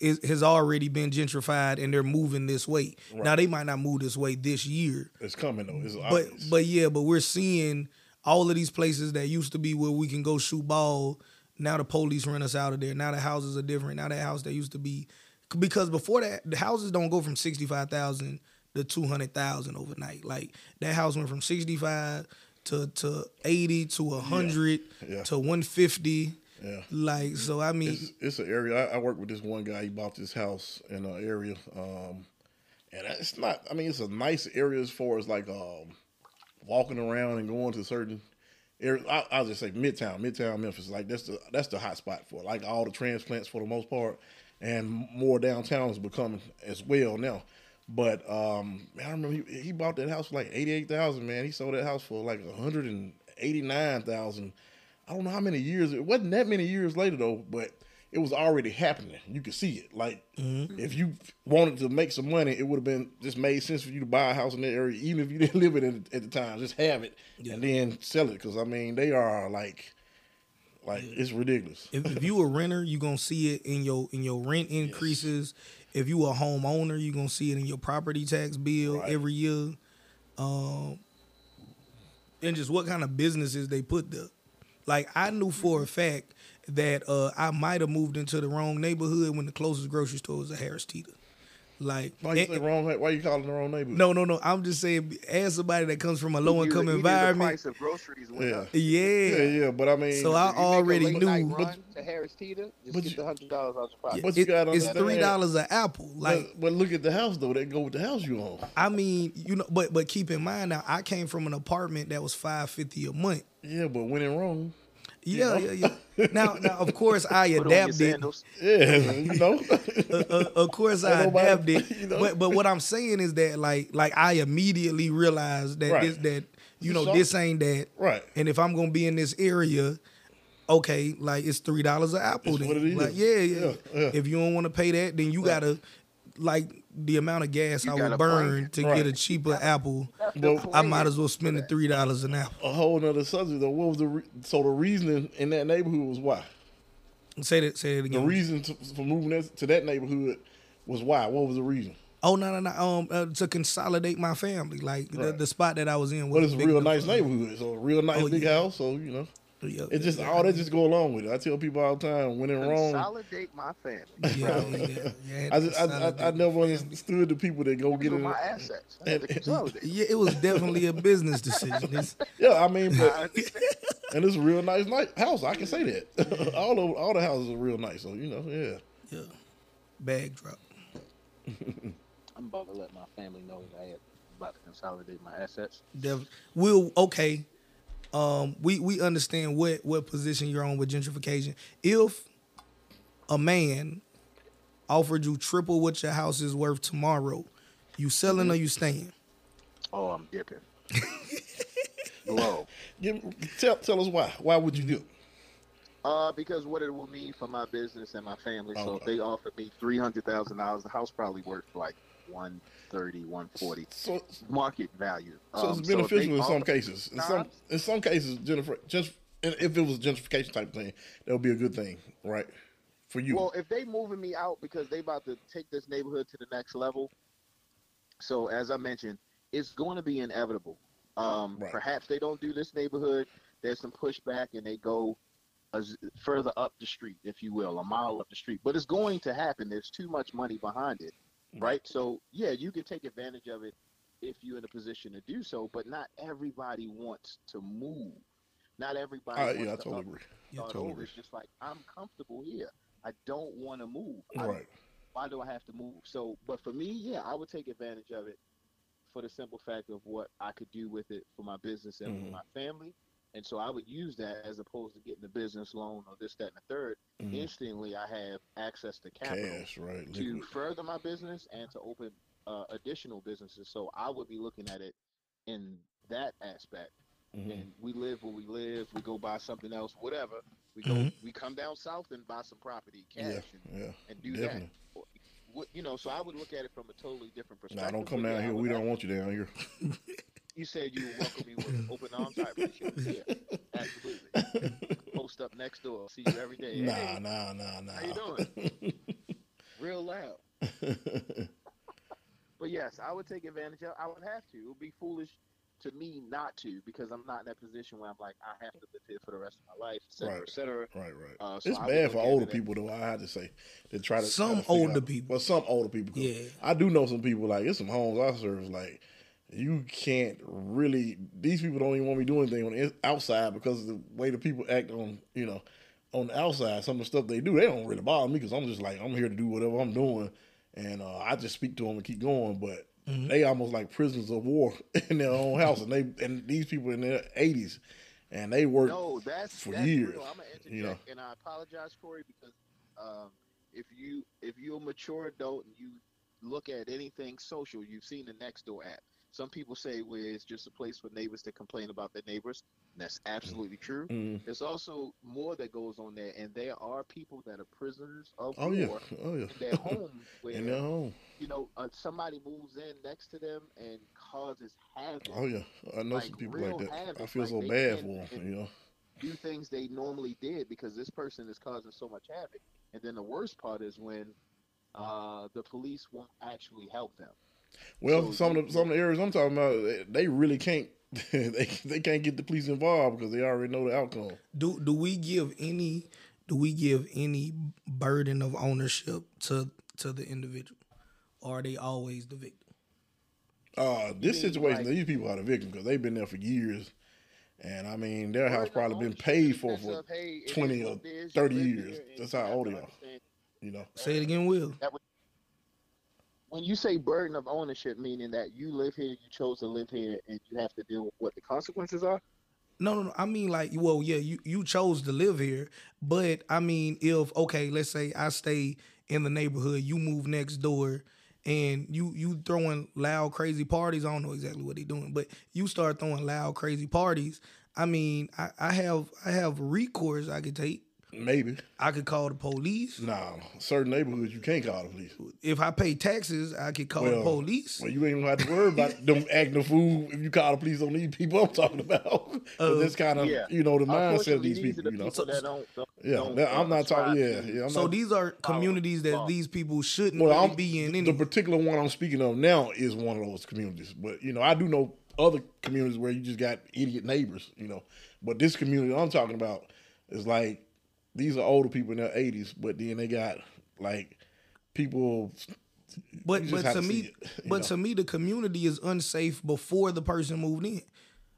is has already been gentrified and they're moving this way. Now they might not move this way this year. It's coming though. It's But obvious. but yeah, but we're seeing all of these places that used to be where we can go shoot ball. Now the police run us out of there. Now the houses are different. Now that house that used to be because before that the houses don't go from sixty five thousand to two hundred thousand overnight. Like that house went from sixty five to to eighty to hundred Yeah. to one fifty. yeah. Like so, I mean, It's, it's an area. I, I work with this one guy. He bought this house in an area, um, and it's not. I mean, it's a nice area as far as like um, walking around and going to certain areas. I, I'll just say Midtown, Midtown Memphis. Like that's the that's the hot spot for like all the transplants for the most part, and more downtown is becoming as well now. But um, man, I remember he, he bought that house for like eighty eight thousand. Man, he sold that house for like one hundred and eighty nine thousand. I don't know how many years. It wasn't that many years later though, but it was already happening. You could see it. Like if you wanted to make some money, it would have been just made sense for you to buy a house in that area, even if you didn't live in it at the time. Just have it and then sell it. Because I mean, they are like, like it's ridiculous. if, if you a renter, you are gonna see it in your in your rent increases. If you a homeowner, you're gonna see it in your property tax bill Right. every year. Um, and just what kind of businesses they put there. Like I knew for a fact that uh, I might have moved into the wrong neighborhood when the closest grocery store was a Harris Teeter. Like Why you and- say wrong? Why you calling the wrong neighborhood? no, no, no. I'm just saying, as somebody that comes from a low income environment, The price of groceries went Yeah. up. yeah. Yeah, yeah, but I mean, So I If you make a already late night knew. Run to Harris Teeter, just but get you- the hundred dollars out your pocket. But you It- gotta it's three dollars an apple. Like but, but look at the house though. That go with the house you own. I mean, you know, but but keep in mind now, I came from an apartment that was five fifty a month. Yeah, but when it wrong, Yeah, yeah, yeah. Now, now, of course, I Put on your adapted. yeah, you know. Uh, uh, of course, I nobody- adapted. you know? But but what I'm saying is that like like I immediately realized that Right. this that you know So- this ain't that. right. And if I'm gonna be in this area, okay, like it's three dollars an apple. It's then. what it is. Like yeah, yeah. Yeah, yeah. If you don't want to pay that, then you gotta like the amount of gas You I would burn bring to Right. get a cheaper apple. Well, I might as well spend the three dollars an apple. A whole nother subject though. What was the re- so the reasoning in that neighborhood was why? Say that. Say that The reason to, for moving that, to that neighborhood was why? What was the reason? Oh no no no! Um, uh, to consolidate my family, like the, Right. the spot that I was in was But it's a real nice neighborhood, so a real nice Oh, big yeah. house. So you know, Yeah, it just yeah, all that just go along with it. I tell people all the time, when in wrong, Consolidate my family. Yeah, yeah, yeah, I just I, I, I never understood the people that go get These are in. my assets. I had to consolidate. Yeah, it was definitely a business decision. It's, Yeah, I mean, but and it's a real nice nice house. I can say that. all of, all the houses are real nice. So you know, yeah. yeah, bag drop. I'm about to let my family know that I had about to consolidate my assets. Def- we'll okay. Um, we we understand what what position you're on with gentrification. If a man offered you triple what your house is worth tomorrow, you selling or you staying? Oh, I'm dipping. Low. Tell tell us why. Why would you do? Uh, because what it will mean for my business and my family. So if they offered me three hundred thousand dollars, the house probably worth like one thirty, one forty So market value. so Um, it's beneficial in some cases. In some in some cases, Jennifer, just if it was a gentrification type thing, that would be a good thing, right? For you. Well, if they moving me out because they about to take this neighborhood to the next level, so as I mentioned, it's going to be inevitable. Um, Right. Perhaps they don't do this neighborhood. There's some pushback, and they go further up the street, if you will, a mile up the street. But it's going to happen. There's too much money behind it, right? So yeah, you can take advantage of it if you're in a position to do so. But not everybody wants to move. Not everybody. Uh, wants yeah, I totally agree. Yeah, totally agree. It's just like I'm comfortable here. I don't want to move. I- Right. why do I have to move? So, but for me, yeah, I would take advantage of it for the simple fact of what I could do with it for my business and Mhm. for my family. And so I would use that as opposed to getting a business loan or this, that, and the 3rd Mhm. Instantly, I have access to capital Cash, right? to Liquid. further my business and to open uh, additional businesses. So I would be looking at it in that aspect. Mhm. And we live where we live. We go buy something else, whatever. We go, Mhm. we come down south and buy some property, cash, Yeah, and, yeah. and do definitely. that. You know, so I would look at it from a totally different perspective. Nah, don't come down here. We don't want you down here. You said you would welcome me with open arms. I appreciate it. Yeah, absolutely. Post up next door. See you every day. Nah, Hey, nah, nah, nah. How you doing? Real loud. But yes, I would take advantage of. I would have to. It would be foolish to me not to because I'm not in that position where I'm like I have to live here for the rest of my life, et cetera, Right. et cetera. right, right. Uh, so it's I bad for older that. people, though. I have to say, to try to Some try to older out- people. Well, some older people. Yeah. I do know some people. Like, it's some homes I serve. Like, you can't really. These people don't even want me doing anything on the outside because of the way the people act on, you know, on the outside. Some of the stuff they do, they don't really bother me because I'm just like, I'm here to do whatever I'm doing, and uh, I just speak to them and keep going. But Mm-hmm. they almost like prisoners of war in their own house, and they and these people in their 80s, and they work. No, that's for that's years, Real. I'm gonna interject, you know. and I apologize, Corey, because um, if you if you're a mature adult and you look at anything social, you've seen the Nextdoor app. Some people say well, it's just a place for neighbors to complain about their neighbors. And that's absolutely true. Mm. There's also more that goes on there, and there are people that are prisoners of Oh war yeah, oh yeah. in their homes where In their home. you know uh, somebody moves in next to them and causes havoc. Oh yeah, I know Like, some people like that. I feel like, so bad for them. You know. do things they normally did because this person is causing so much havoc. And then the worst part is when uh, the police won't actually help them. Well, So some of the some of the areas I'm talking about, they, they really can't. they they can't get the police involved because they already know the outcome. Do do we give any do we give any burden of ownership to to the individual, or are they always the victim? Uh, this mean, situation, like- these people are the victim because they've been there for years, and I mean their house probably been paid for for of, hey, 20 or it is, you 30 years. That's how old they are. you know. Say it again, Will. That would, when you say burden of ownership, meaning that you live here, you chose to live here, and you have to deal with what the consequences are. No, no, no. I mean, like, well, yeah, you you chose to live here, but I mean, if okay, let's say I stay in the neighborhood, you move next door, and you you throwing loud, crazy parties. I don't know exactly what they're doing, but you start throwing loud, crazy parties. I mean, I, I have I have recourse I could take. Maybe. I could call the police. Nah, certain neighborhoods you can't call the police. If I pay taxes, I could call the police. Well, you ain't gonna have to worry about them acting a fool if you call the police on these people I'm talking about. 'Cause Uh, that's kind of Yeah. you know the mindset of Unfortunately, these people. are You know. people that don't. don't Yeah, don't, that- I'm not talking. Yeah, yeah. I'm so not, these are communities that these people shouldn't Well, really be in. the particular one I'm speaking of now is one of those communities. But you know, I do know other communities where you just got idiot neighbors. You know, but this community I'm talking about is like these are older people in their 80s, but then they got like people. But but to to me, it, but know? to me, the community is unsafe before the person moved in.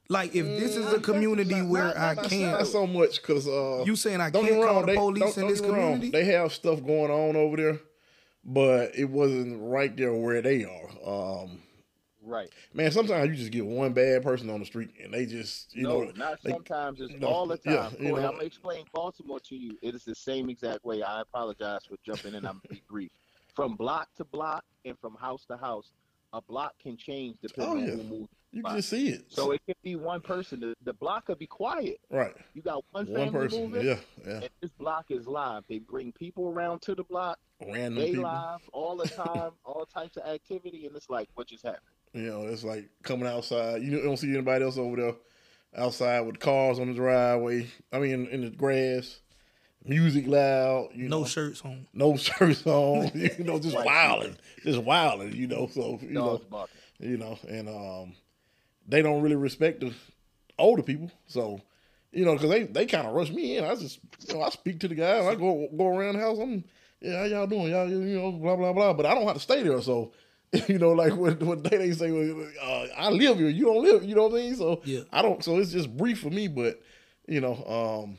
Like if this is a Mm, community not- where not- I not- can't, Not so much because uh, you saying I can't get call wrong, the they- police don't- in don't this get me wrong, community? They have stuff going on over there, but it wasn't right there where they are. Um, Right. man, sometimes you just get one bad person on the street and they just you no, know not they- sometimes. It's you know, all the time. yeah, you know. I'm gonna explain Baltimore to you. It is the same exact way. I apologize for jumping in. I'm gonna be brief. From block to block and from house to house, a block can change depending Oh, on who moves. you can just see it. So it could be one person. The, the block could be quiet. right, You got one family one person. moving, Yeah, yeah. and this block is live. They bring people around to the block. Random They people. live all the time, all types of activity, and it's like, what just happened? You know, it's like coming outside. You don't see anybody else over there outside with cars on the driveway. I mean, in the grass, music loud. You no know, shirts on. no shirts on. you know, just Like- wilding, just wilding. You know, so you know, barking. you know, and um, they don't really respect the older people. So, you know, because they they kind of rush me in. I just, you know, I speak to the guy. I go go around the house. I'm, yeah, how y'all doing? Y'all, you know, blah blah blah. But I don't have to stay there. So, you know, like when when they, they say, well, uh, I live here, you don't live. You know what I mean? So Yeah. I don't. So it's just brief for me. But you know, um,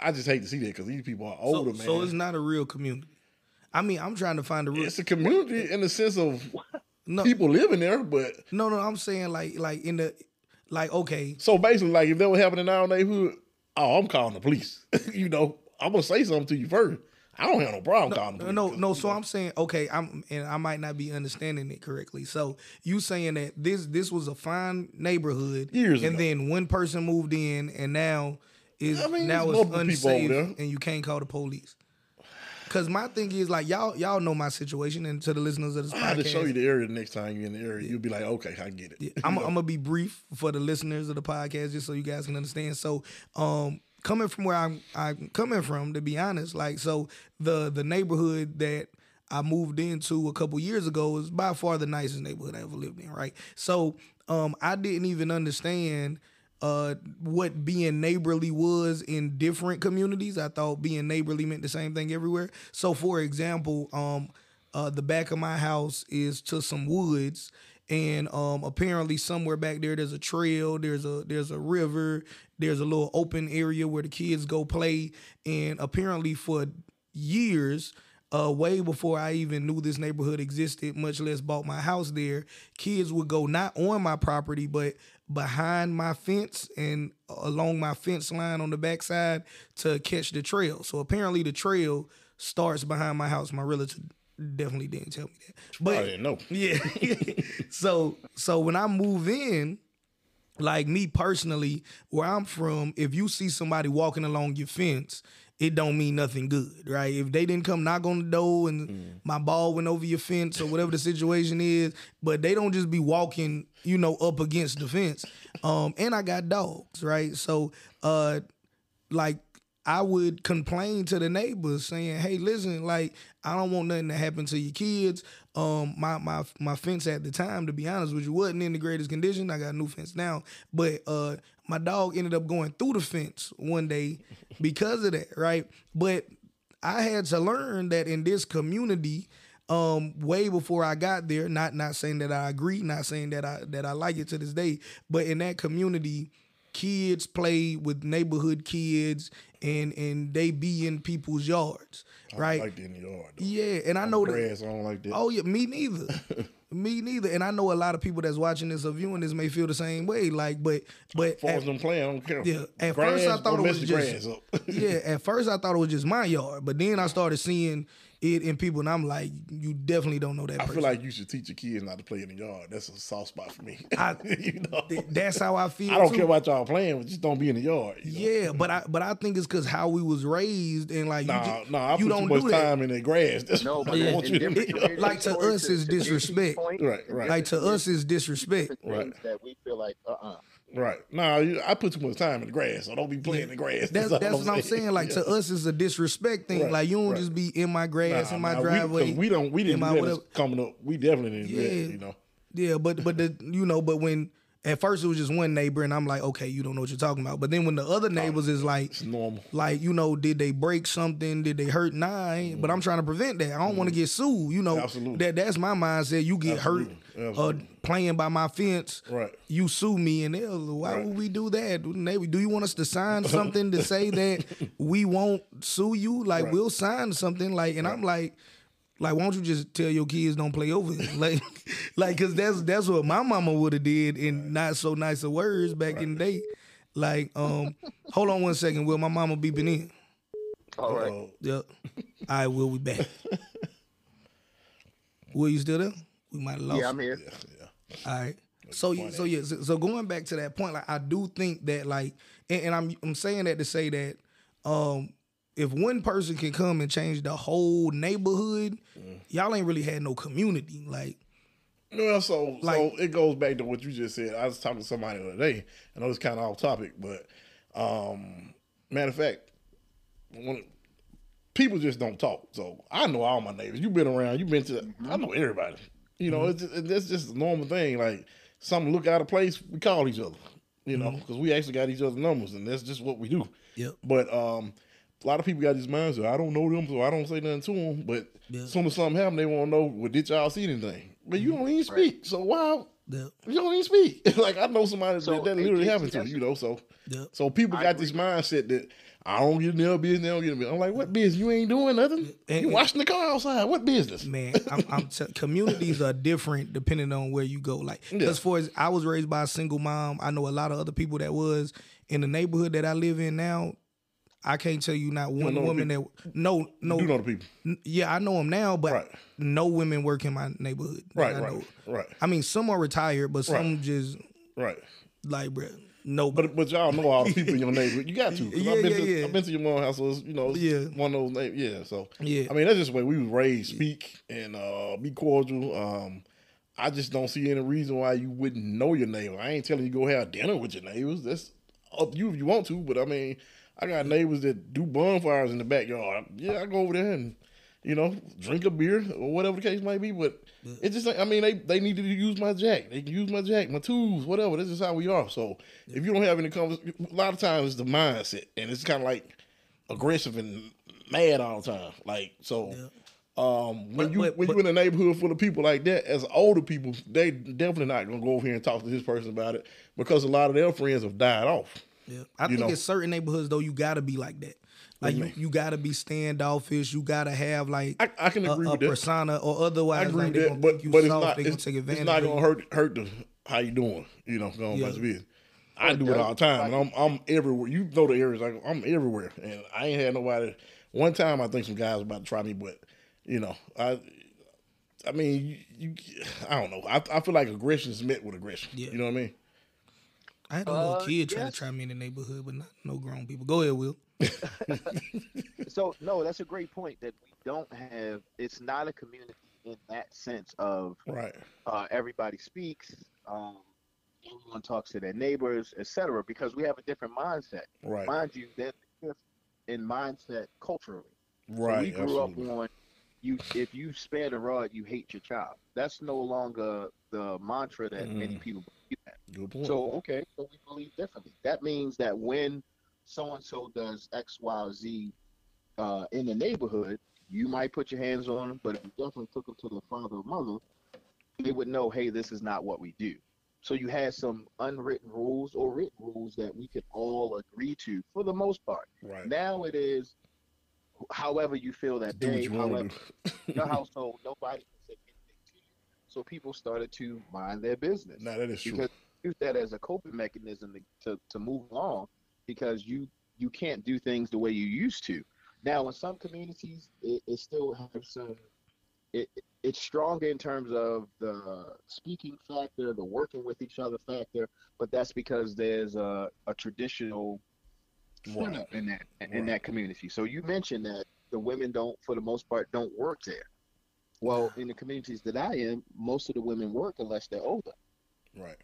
I just hate to see that because these people are older, so, man. so it's not a real community. I mean, I'm trying to find a real. it's a community in the sense of No, people living there, but no, no. I'm saying like, like in the, like okay, So basically, like if that was happening in our neighborhood, oh, I'm calling the police. you know, I'm gonna say something to you first. I don't have no problem calling No, them. no, no. 'cause, So I'm saying, okay, I'm and I might not be understanding it correctly. So you saying that this this was a fine neighborhood Years and ago. then one person moved in, and now is I mean, now it's multiple people over unsafe, and you can't call the police. Cause my thing is like y'all y'all know my situation, and to the listeners of this I had to show you the area the next time you're in the area. You'll be like, okay, I get it. I'm, I'm gonna be brief for the listeners of the podcast, just so you guys can understand. So, um, coming from where I'm, I'm coming from, to be honest, like so the the neighborhood that I moved into a couple years ago is by far the nicest neighborhood I ever lived in. Right, so um, I didn't even understand uh what being neighborly was in different communities. I thought being neighborly meant the same thing everywhere. So for example, um uh the back of my house is to some woods and um apparently somewhere back there there's a trail, there's a there's a river, there's a little open area where the kids go play and apparently for years uh, way before I even knew this neighborhood existed, much less bought my house there, kids would go not on my property, but behind my fence and along my fence line on the backside to catch the trail. So apparently the trail starts behind my house. My relative definitely didn't tell me that. But I didn't know. yeah. so so when I move in, like me personally, where I'm from, if you see somebody walking along your fence, it don't mean nothing good, right? If they didn't come knock on the door and my ball went over your fence or whatever the situation is, but they don't just be walking, you know, up against the fence. Um, and I got dogs, right? So uh like I would complain to the neighbors saying, "Hey, listen, like I don't want nothing to happen to your kids. Um, my my my fence at the time, to be honest with you, wasn't in the greatest condition. I got a new fence now, but uh, my dog ended up going through the fence one day because of that, right? But I had to learn that in this community, um, way before I got there, not not saying that I agree, not saying that I that I like it to this day, but in that community, kids play with neighborhood kids and and they be in people's yards, right? I like in the yard. though. yeah, and I know that. Grass, I don't like that. Oh yeah, me neither. me neither. And I know a lot of people that's watching this or viewing this may feel the same way. Like, but but As far at- as them playing, I don't care. Yeah, at grass, first I thought it was just- yeah, at first I thought it was just my yard, but then I started seeing it in people, and I'm like, you definitely don't know that I person. feel like you should teach your kids not to play in the yard. That's a soft spot for me. I- you know, Th- that's how I feel. I don't too. care about y'all playing, but just don't be in the yard. You know? Yeah, but I but I think it's because how we was raised and like Nah, you, just, nah, I you put don't too much do that. time in that grass. That's No, what but I in- want you to different do. Like, to us, it's to JT's disrespect. Right, right. Like to us is disrespect. Right. that we feel like uh uh Right. Nah, I put too much time in the grass, so don't be playing in the grass. That's all that's what I'm saying. Like to us, it's a disrespect thing. Right, like you don't right. just be in my grass Nah, in my nah, driveway. We, don't. We didn't do that coming up. We definitely didn't do Yeah. that. You know. Yeah, but but the you know, but when at first it was just one neighbor, and I'm like, okay, you don't know what you're talking about. But then when the other neighbors is like, It's normal. like you know, did they break something? Did they hurt? Nah, ain't, but I'm trying to prevent that. I don't want to get sued. You know, Mm-hmm. Absolutely. that that's my mindset. You get hurt Absolutely. uh, playing by my fence. Right. You sue me, and they'll, why Right. would we do that? Neighbor, Do you want us to sign something to say that we won't sue you? Like Right. we'll sign something. Like, and I'm like. Like, why don't you just tell your kids don't play over it? Like, like, cause that's that's what my mama would have did in not so nice of words back in the day. Like, um, hold on one second, Will. My mama beeping in. All right. Uh, Yep. All right, Will, we back. Will, you still there? We might have lost. Yeah, I'm here. All right. So yeah, so yeah, so, so going back to that point, like I do think that like, and, and I'm I'm saying that to say that, um, if one person can come and change the whole neighborhood, y'all ain't really had no community. Like, Well, so Like- so it goes back to what you just said. I was talking to somebody the other day. I know it's kind of off topic, but um, matter of fact, when people just don't talk. So I know all my neighbors. You've been around. You've been to. I know everybody. You know, it's just, it's just a normal thing. Like something look out of place, we call each other. You know, because we actually got each other's numbers, and that's just what we do. Yep. But um, a lot of people got this mindset. I don't know them, so I don't say nothing to them. But Yeah. as soon as something happen, they want to know. Well, did y'all see anything? But you mm-hmm. don't even speak. So why? the You don't even speak. like I know somebody So, that, that literally JT, happened to. that's- You know, so the so people I got this mindset that I don't get in their business. They don't get in business. I'm like, what business? You ain't doing nothing. And- you washing the car outside. What business? man, I'm, I'm t- communities are different depending on where you go. Like, Yeah. as far as I was raised by a single mom, I know a lot of other people that was in the neighborhood that I live in now. I can't tell you not one the woman that no no You know the people. n- yeah I know them now, but Right. no women work in my neighborhood. Right, I right, know. right, I mean, some are retired, but some Right. just right. like, bruh, no. But but y'all know all the people in your neighborhood. You got to. Yeah, I've been yeah, to yeah. I've been to your mom's house. So you know, it's Yeah. one of those. Yeah. So Yeah. I mean, that's just the way we was raised. Speak and uh, be cordial. Um, I just don't see any reason why you wouldn't know your neighbor. I ain't telling you go have dinner with your neighbors. That's up to you if you want to. But I mean, I got neighbors that do bonfires in the backyard. Yeah, I go over there and you know drink a beer or whatever the case might be. But it's just like I mean, they they needed to use my jack. They can use my jack, my tools, whatever. This is how we are. So if you don't have any conversation, a lot of times it's the mindset, and it's kind of like aggressive and mad all the time. Like so. Um, when But- you but- when but- you in a neighborhood full of people like that, as older people, they definitely not gonna go over here and talk to this person about it because a lot of their friends have died off. Yeah. I You think know. in certain neighborhoods though, you gotta be like that. Like you, you you gotta be standoffish. You gotta have like I, I can a, agree a with that. persona, or I otherwise agree like with that, but but it's soft. not gonna it's, take it's not gonna hurt hurt the how you doing. You know, going Yeah. back to business. I do it all the time, and I'm I'm everywhere. You know the areas like I'm everywhere, and I ain't had nobody. One time, I think some guys about to try me, but you know, I. I mean, you, you I don't know. I, I feel like aggression is met with aggression. Yeah. You know what I mean? I had a little Uh, kid trying yes. to try me in the neighborhood, but not no grown people. Go ahead, Will. so no, that's a great point that we don't have. It's not a community in that sense of Right. uh, everybody speaks, um, everyone talks to their neighbors, etc. Because we have a different mindset. Right. Mind you, that in mindset culturally. So Right. we grew absolutely. up on you. If you spare the rod, you hate your child. That's no longer the mantra that many Mm. people believe point. So okay, so we believe differently. That means that when so and so does X, Y, or Z uh, in the neighborhood, you might put your hands on them, but if you definitely took them to their father or mother, they would know, hey, this is not what we do. So you had some unwritten rules or written rules that we could all agree to for the most part. right. Now it is, however you feel that day, you however your household, nobody can say anything to you. So people started to mind their business Nah, that is true. because use that as a coping mechanism to, to, to move along because you you can't do things the way you used to. Now, in some communities, it, it still has some. It, it's stronger in terms of the speaking factor, the working with each other factor, but that's because there's a, a traditional Right. setup in that in Right. that community. So you mentioned that the women don't, for the most part, don't work there. Well, in the communities that I am, most of the women work unless they're older. Right.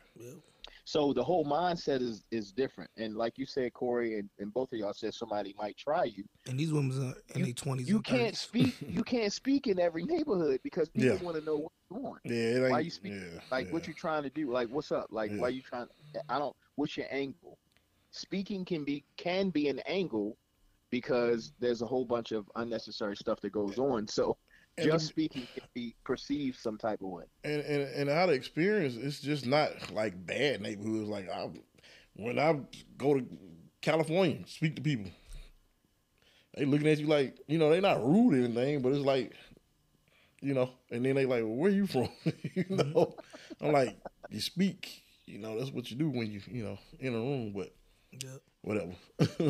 So the whole mindset is is different. And like you said, Corey, and, and both of y'all said somebody might try you. And these women are in their twenties. You can't speak. You can't speak in every neighborhood because people Yeah. want to know what you want. Yeah. It Why you speak- Yeah, Like yeah. what you trying to do. Like what's up. Like Yeah. why you trying? I don't. What's your angle? Speaking can be can be an angle because there's a whole bunch of unnecessary stuff that goes on. So And just the- speaking can be perceived some type of way. and and and out of experience, it's just not like bad neighborhoods. Like I, when I go to California, speak to people, they looking at you like you know they're not rude or anything, but it's like, you know, and then they like, well, where you from? you mm-hmm. know, I'm like, you speak, you know, that's what you do when you you know in a room, but whatever.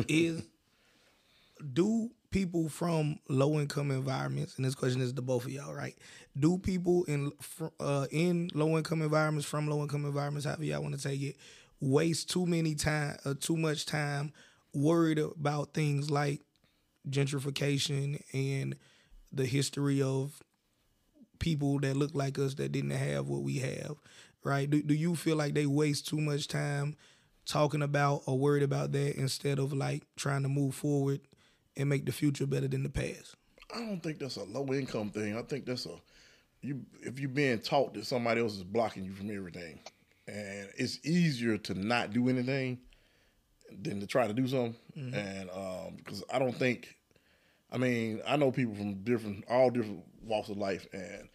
is do people from low income environments and this question is to both of y'all right? Do people in uh, in low income environments from low income environments however y'all want to take it waste too many time uh, too much time worried about things like gentrification and the history of people that look like us that didn't have what we have right? Do, do you feel like they waste too much time talking about or worried about that instead of like trying to move forward and make the future better than the past. I don't think that's a low income thing. I think that's a you if you're being taught that somebody else is blocking you from everything, and it's easier to not do anything than to try to do something. And um, because I don't think, I mean, I know people from different all different walks of life, and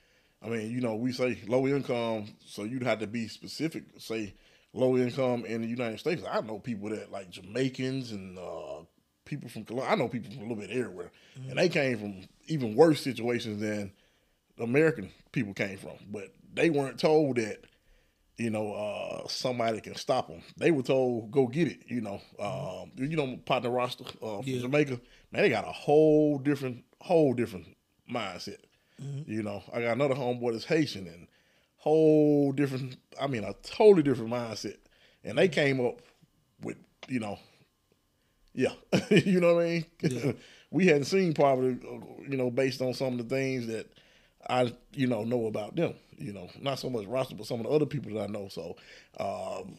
I mean, you know, we say low income, so you'd have to be specific. Say low income in the United States. I know people that like Jamaicans and uh, people from Colombia. I know people from a little bit everywhere, and they came from even worse situations than the American people came from. But they weren't told that you know, uh, somebody can stop them. They were told go get it. You know, um, you know, partner roster uh, from Yeah. Jamaica, man, they got a whole different, whole different mindset. Mm-hmm. You know, I got another homeboy that's Haitian and whole different. I mean, a totally different mindset, and they came up with, you know, yeah, you know what I mean. Yeah. we hadn't seen probably, uh, you know, based on some of the things that I, you know, know about them. You know, not so much roster, but some of the other people that I know. So, um,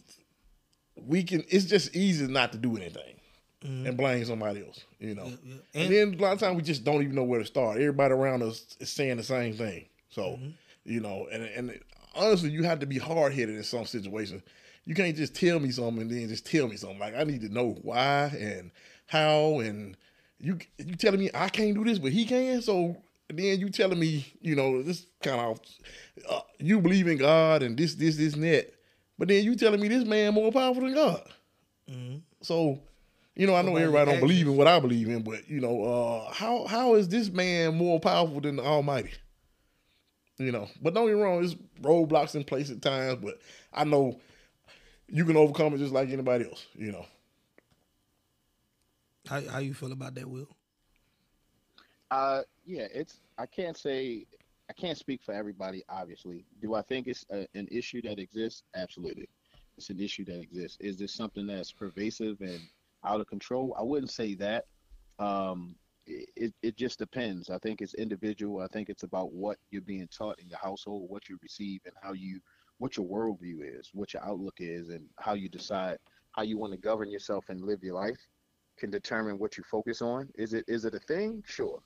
we can. It's just easy not to do anything and blame somebody else. You know, Mm-hmm. yeah. and, then a lot of times we just don't even know where to start. Everybody around us is saying the same thing. So, Mm-hmm. you know, and and honestly, you have to be hard headed in some situations. You can't just tell me something and then just tell me something. Like I need to know why and how and you you telling me I can't do this, but he can. So then you telling me, you know, this kind of uh, you believe in God and this this this and that, but then you telling me this man more powerful than God. So, you know, I know everybody don't believe in what I believe in, but you know, uh, how how is this man more powerful than the Almighty? You know, but don't get me wrong, there's roadblocks in place at times, but I know you can overcome it just like anybody else. You know, How how you feel about that, Will? Uh, yeah, it's. I can't say. I can't speak for everybody. Obviously, do I think it's a, an issue that exists? Absolutely, it's an issue that exists. Is this something that's pervasive and out of control? I wouldn't say that. Um, it it just depends. I think it's individual. I think it's about what you're being taught in your household, what you receive, and how you what your worldview is, what your outlook is, and how you decide how you want to govern yourself and live your life can determine what you focus on. Is it is it a thing? Sure.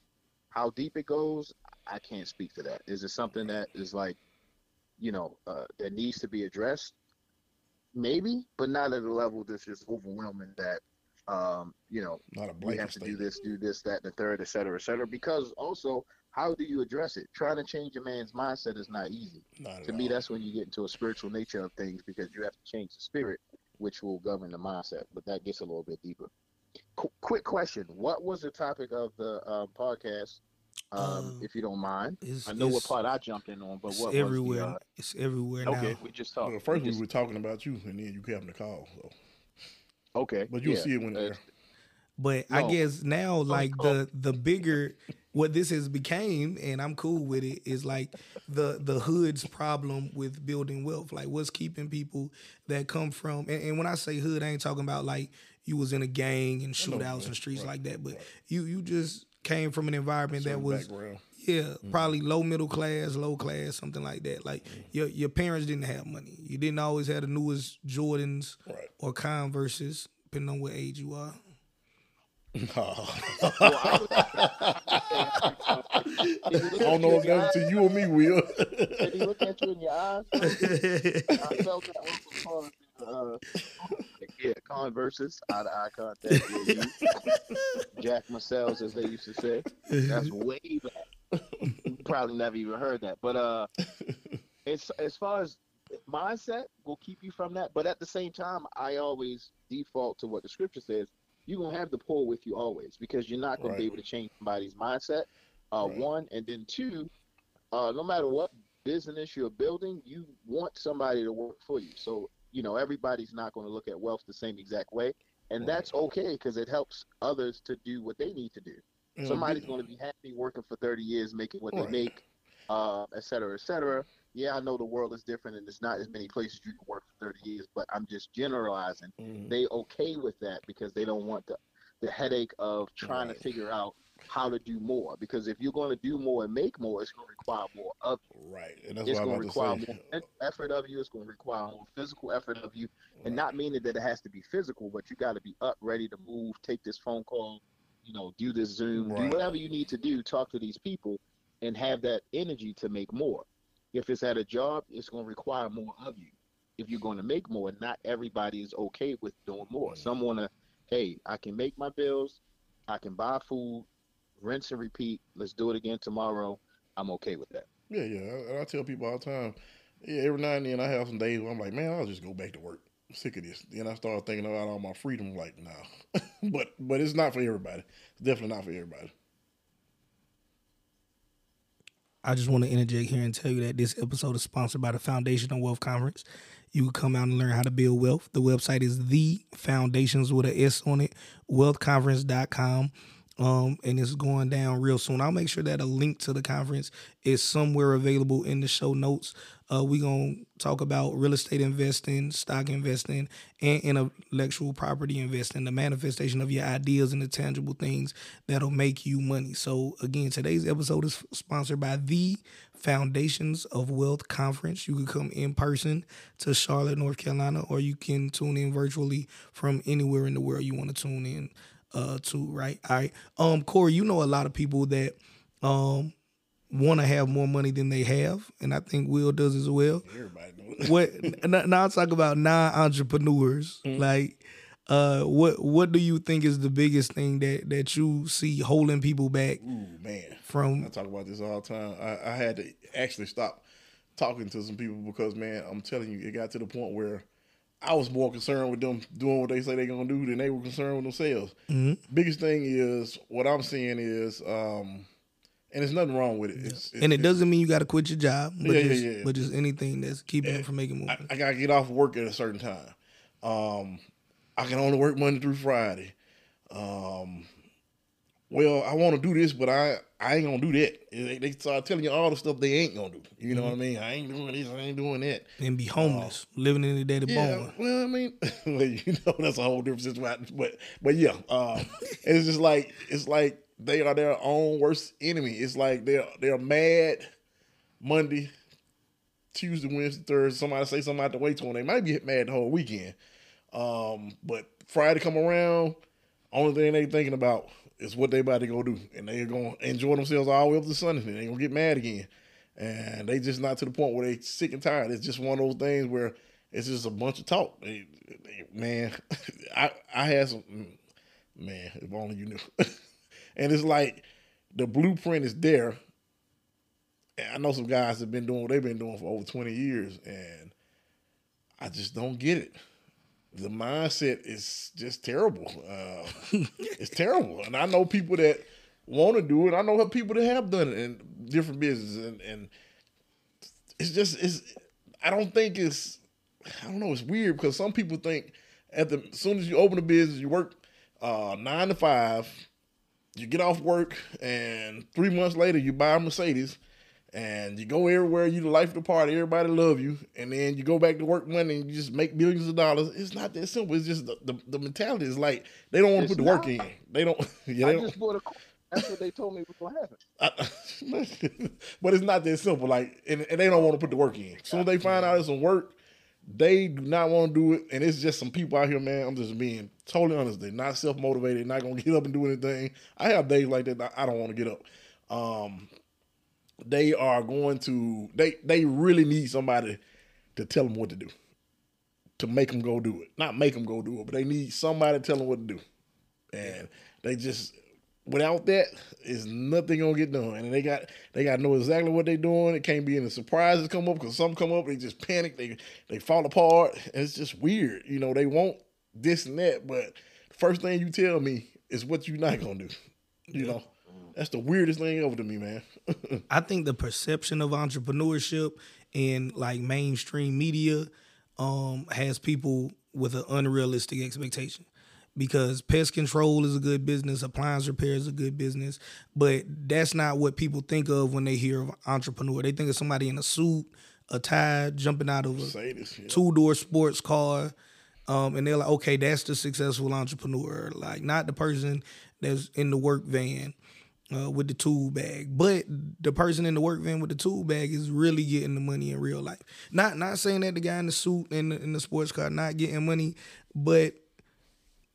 How deep it goes, I can't speak to that. Is it something that is like, you know, uh, that needs to be addressed? Maybe, but not at a level that's just overwhelming that, um, you know, not a we have to do this, do this, that, and the third, et cetera, et cetera. Because also, how do you address it? Trying to change a man's mindset is not easy. Not at To me, all. that's when you get into a spiritual nature of things because you have to change the spirit, which will govern the mindset. But that gets a little bit deeper. Qu- quick question: What was the topic of the um, podcast? Um, Um, if you don't mind, I know what part I jumped in on, but it's what everywhere. Was the, it's everywhere uh, okay, now. we just talked. Well, first we we were talking about you, and then you happened to call. So, okay, but you'll yeah. see it when Uh, there. But I guess now, like the the bigger what this has became, and I'm cool with it, is like the the hood's problem with building wealth. Like what's keeping people that come from, and, and when I say hood, I ain't talking about like you was in a gang and I know, shootouts yeah, and streets right, like that, but right. you you just came from an environment that was background. Yeah, probably low middle class, low class, something like that. Like your your parents didn't have money. You didn't always have the newest Jordans Right. or Converses, depending on what age you are. well, I I Did he look don't know you if in your that's to you or me, Will. Did he look at you in your eyes? I felt that also part of the, uh, yeah, converses, eye to eye contact. Yeah, you, Jack Purcell's, as they used to say. That's way back. Probably never even heard that. But uh, it's as far as mindset will keep you from that. But at the same time, I always default to what the scripture says. You're gonna have the pull with you always because you're not gonna Right. be able to change somebody's mindset. Uh, Right. One and then two, uh, no matter what business you're building, you want somebody to work for you. So you know everybody's not going to look at wealth the same exact way, and Right. that's okay because it helps others to do what they need to do. Somebody's be- going to be happy working for 30 years, making what Right. they make, uh, et cetera, et cetera. Yeah, I know the world is different and there's not as many places you can work for 30 years, but I'm just generalizing. Mhm. They okay with that because they don't want the, the headache of trying Right. to figure out how to do more. Because if you're going to do more and make more, it's going to require more of you. Right, and that's It's going I'm to require to more effort of you. It's going to require more physical effort of you. Right. And not meaning that it has to be physical, but you got to be up, ready to move, take this phone call, you know, do this Zoom, Right. do whatever you need to do, talk to these people, and have that energy to make more. If it's at a job, it's going to require more of you. If you're going to make more, not everybody is okay with doing more. Mhm. Some want to, hey, I can make my bills, I can buy food, rinse and repeat. Let's do it again tomorrow. I'm okay with that. Yeah, yeah. I, I tell people all the time. Yeah, every now and then I have some days where I'm like, man, I'll just go back to work. Sick of this. Then I start thinking about all my freedom. Like, nah, but but it's not for everybody. It's definitely not for everybody. I just want to interject here and tell you that this episode is sponsored by the Foundations of Wealth Conference. You can come out and learn how to build wealth. The website is the foundations with a S on it, wealthconference.com. Um, and it's going down real soon. I'll make sure that a link to the conference is somewhere available in the show notes. Uh, we're going to talk about real estate investing, stock investing, and intellectual property investing, the manifestation of your ideas and the tangible things that'll make you money. So, again, today's episode is sponsored by the Foundations of Wealth Conference. You can come in person to Charlotte, North Carolina, or you can tune in virtually from anywhere in the world you want to tune in uh to, right? All right. Um, Corey, you know a lot of people that um want to have more money than they have, and I think Will does as well. Everybody knows. What now? I talk about non-entrepreneurs. Mm-hmm. Like, uh, what what do you think is the biggest thing that that you see holding people back Ooh man, from I talk about this all the time. I, I had to actually stop talking to some people because man, I'm telling you, it got to the point where I was more concerned with them doing what they say they're gonna do than they were concerned with themselves. Biggest thing is what I'm seeing is, um, and there's nothing wrong with it. It's, And it doesn't mean you got to quit your job, but Yeah, yeah, just yeah. but just anything that's keeping from making more. I, I gotta get off work at a certain time. Um, I can only work Monday through Friday. Um, well, I want to do this, but I I ain't gonna do that. They, they start telling you all the stuff they ain't gonna do. You know what I mean? I ain't doing this. I ain't doing that. and be homeless, living in the daddy Yeah, bone. well, I mean, well, you know, that's a whole different situation. But, but yeah, um, it's just like it's like they are their own worst enemy. It's like they're they're mad Monday, Tuesday, Wednesday, Thursday. Somebody say something out the way to them. They might be mad the whole weekend. Um, but Friday come around, only thing they thinking about is what they about to go do, and they're gonna enjoy themselves all the way up to Sunday. They gonna get mad again, and they just not to the point where they sick and tired. It's just one of those things where it's just a bunch of talk. They, they, man, I I had some man. If only you knew. and it's like the blueprint is there. And I know some guys have been doing what they've been doing for over twenty years, and I just don't get it. The mindset is just terrible. Uh, it's terrible, and I know people that want to do it. I know people that have done it in different businesses, and, and it's just it's. I don't think it's. I don't know. It's weird because some people think at the as soon as you open a business, you work uh, nine to five, you get off work, and three months later you buy a Mercedes, and you go everywhere. You the life of the party. Everybody love you, and then you go back to work Monday and you just make millions of dollars. It's not that simple. It's just the, the, the mentality is like they don't want to put the work in. They don't. Yeah, I they don't. just bought a. car. That's what they told me was gonna happen. But it's not that simple. Like, and, and they don't want to put the work in. As soon they find out it's some work, they do not want to do it. And it's just some people out here, man. I'm just being totally honest. They're not self motivated. Not gonna get up and do anything. I have days like that. I don't want to get up. Um, they are going to. They they really need somebody to tell them what to do, to make them go do it. Not make them go do it, but they need somebody to tell them what to do. And they just without that, is nothing gonna get done. And they got they got to know exactly what they're doing. It can't be any surprises come up because some come up, they just panic, they they fall apart. It's just weird. You know, they want this and that, but the first thing you tell me is what you're not gonna do. You know, that's the weirdest thing ever to me, man. I think the perception of entrepreneurship in like mainstream media um, has people with an unrealistic expectation. Because pest control is a good business, appliance repair is a good business, but that's not what people think of when they hear of entrepreneur. They think of somebody in a suit, a tie, jumping out of a Say this. Yeah. two door sports car. Um, and they're like, okay, that's the successful entrepreneur. Like, not the person that's in the work van uh, with the tool bag, but the person in the work van with the tool bag is really getting the money in real life. Not not saying that the guy in the suit and the, in the sports car not getting money, but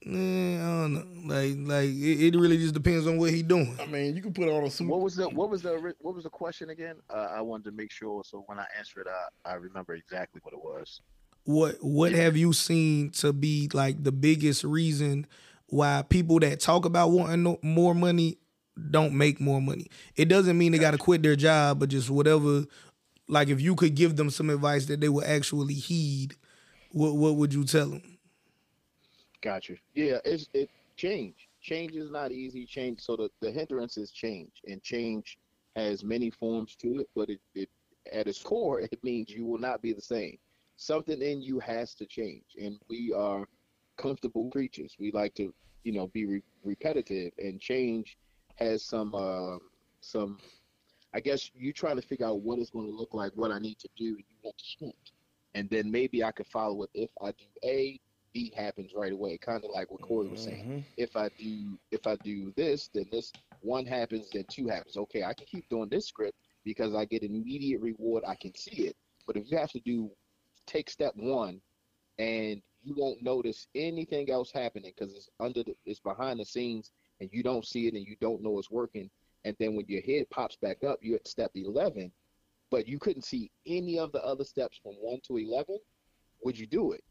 eh, I don't know. Like like it, it really just depends on what he doing. I mean, you can put on a suit. What was the what was the what was the question again? Uh, I wanted to make sure so when I answer it, I, I remember exactly what it was. what what have you seen to be like the biggest reason why people that talk about wanting more money don't make more money? It doesn't mean they got to quit their job, but just whatever. Like if you could give them some advice that they would actually heed, what what would you tell them? Got you. Yeah, it's it change. Change is not easy. Change. So the the hindrance is change, and change has many forms to it, but it, it at its core, it means you will not be the same. Something in you has to change, and we are comfortable creatures. We like to, you know, be re- repetitive, and change has some, uh, some. I guess you trying to figure out what it's going to look like, what I need to do, and you want to script, and then maybe I could follow it. If I do A, B happens right away, kind of like what Corey was saying. Mhm. If I do, if I do this, then this one happens, then two happens. Okay, I can keep doing this script because I get an immediate reward. I can see it. But if you have to do, take step one, and you won't notice anything else happening because it's under the, it's behind the scenes, and you don't see it, and you don't know it's working. And then when your head pops back up, you're at step eleven, but you couldn't see any of the other steps from one to eleven. Would you do it?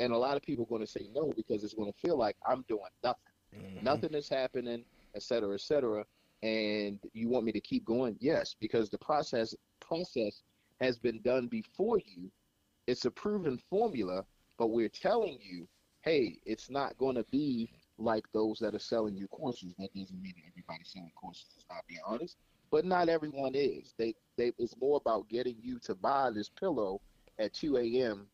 And a lot of people are going to say no because it's going to feel like I'm doing nothing Mhm. nothing is happening, et cetera, et cetera, and you want me to keep going? Yes, because the process process has been done before you. It's a proven formula, but we're telling you, hey, it's not going to be like those that are selling you courses. That doesn't mean that everybody selling courses is not being honest, but not everyone is. They they it's more about getting you to buy this pillow at 2 a.m.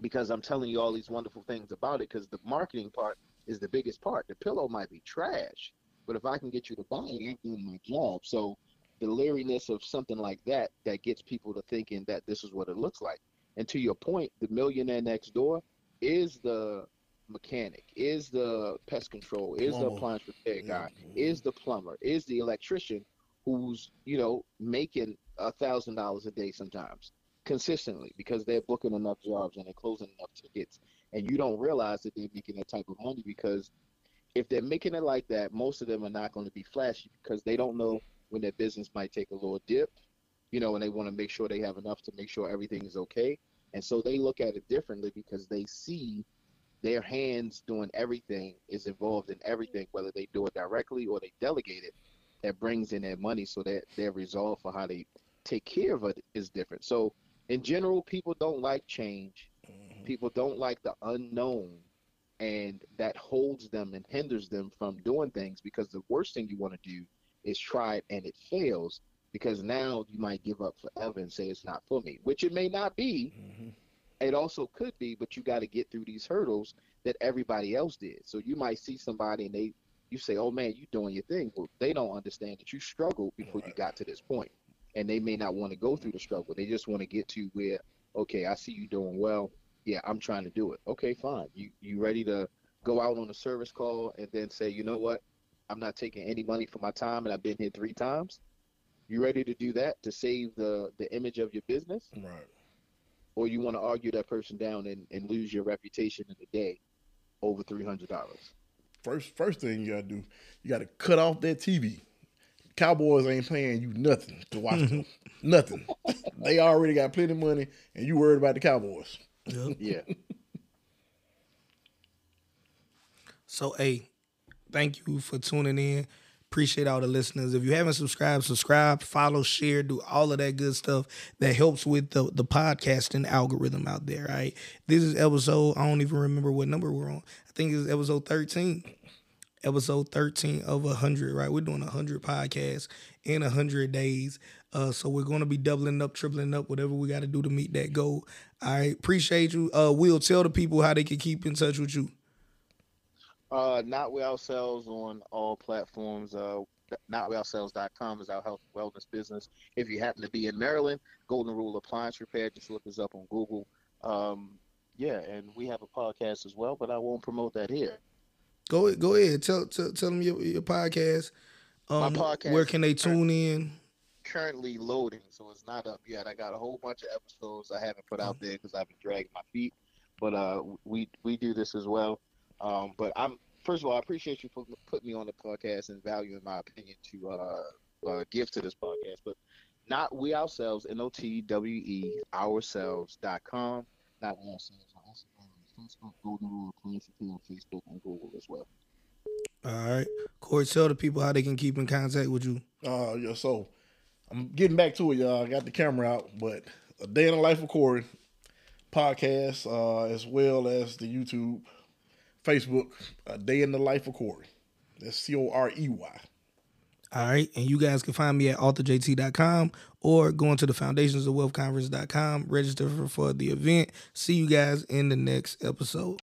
because I'm telling you all these wonderful things about it. Because the marketing part is the biggest part. The pillow might be trash, but if I can get you to buy it, I'm doing my job. So the leeriness of something like that that gets people to thinking that this is what it looks like. And to your point, the millionaire next door is the mechanic, is the pest control, is the appliance repair guy, Mhm. is the plumber, is the electrician who's, you know, making a thousand dollars a day sometimes consistently because they're booking enough jobs and they're closing enough tickets and you don't realize that they're making that type of money because if they're making it like that, most of them are not going to be flashy because they don't know when their business might take a little dip, you know, and they want to make sure they have enough to make sure everything is okay. And so they look at it differently because they see their hands doing everything is involved in everything, whether they do it directly or they delegate it. That brings in their money, so that their resolve for how they take care of it is different. So, in general, people don't like change. Mhm. People don't like the unknown, and that holds them and hinders them from doing things because the worst thing you want to do is try it and it fails because now you might give up forever and say it's not for me, which it may not be. Mhm. It also could be, but you got to get through these hurdles that everybody else did. So you might see somebody and they, you say, "Oh man, you doing your thing," but they don't understand that you struggled before you got to this point, and they may not want to go through the struggle. They just want to get to where, okay, I see you doing well. Yeah, I'm trying to do it. Okay, fine. You you ready to go out on a service call and then say, you know what? I'm not taking any money for my time, and I've been here three times. You ready to do that to save the the image of your business? Right. or you want to argue that person down and, and lose your reputation in a day over three hundred dollars. First, first thing you gotta do, you gotta cut off that TV. Cowboys ain't paying you nothing to watch them. nothing. They already got plenty of money, and you worried about the Cowboys. Yep. Yeah, So, hey, thank you for tuning in. Appreciate all the listeners. If you haven't subscribed, subscribe, follow, share, do all of that good stuff that helps with the, the podcasting algorithm out there. Right? This is episode, I don't even remember what number we're on. I think it's episode 13. Episode 13 of 100, right? We're doing 100 podcasts in 100 days. Uh, so we're going to be doubling up, tripling up, whatever we got to do to meet that goal. I Appreciate you. Uh, Will, tell the people how they can keep in touch with you. uh, not we ourselves on all platforms. Uh, notweourselves.com is our health and wellness business. If you happen to be in Maryland, Golden Rule Appliance Repair, just look us up on Google. Um, yeah, and we have a podcast as well, but I won't promote that here. Go go ahead. Tell tell, tell them your, your podcast. Um, podcast Where can they tune in? currently loading, so it's not up yet. I got a whole bunch of episodes I haven't put out there because I've been dragging my feet. But uh, we we do this as well. Um, but I'm first of all, I appreciate you for putting me on the podcast and valuing my opinion to uh, uh, give to this podcast. But not we ourselves, N O T W E ourselves dot com. Not ourselves on Instagram, and Facebook, Golden Rule Appliance Repair on Facebook and Google as well. All right, Corey. Tell the people how they can keep in contact with you. Uh, yeah. So I'm getting back to it, y'all. I got the camera out, but a day in the life of Corey podcast, uh, as well as the YouTube, Facebook, a day in the life of Corey. That's C O R E Y. All right. And you guys can find me at authorjt.com or going to the foundationsofwealthconference.com. Register for the event. See you guys in the next episode.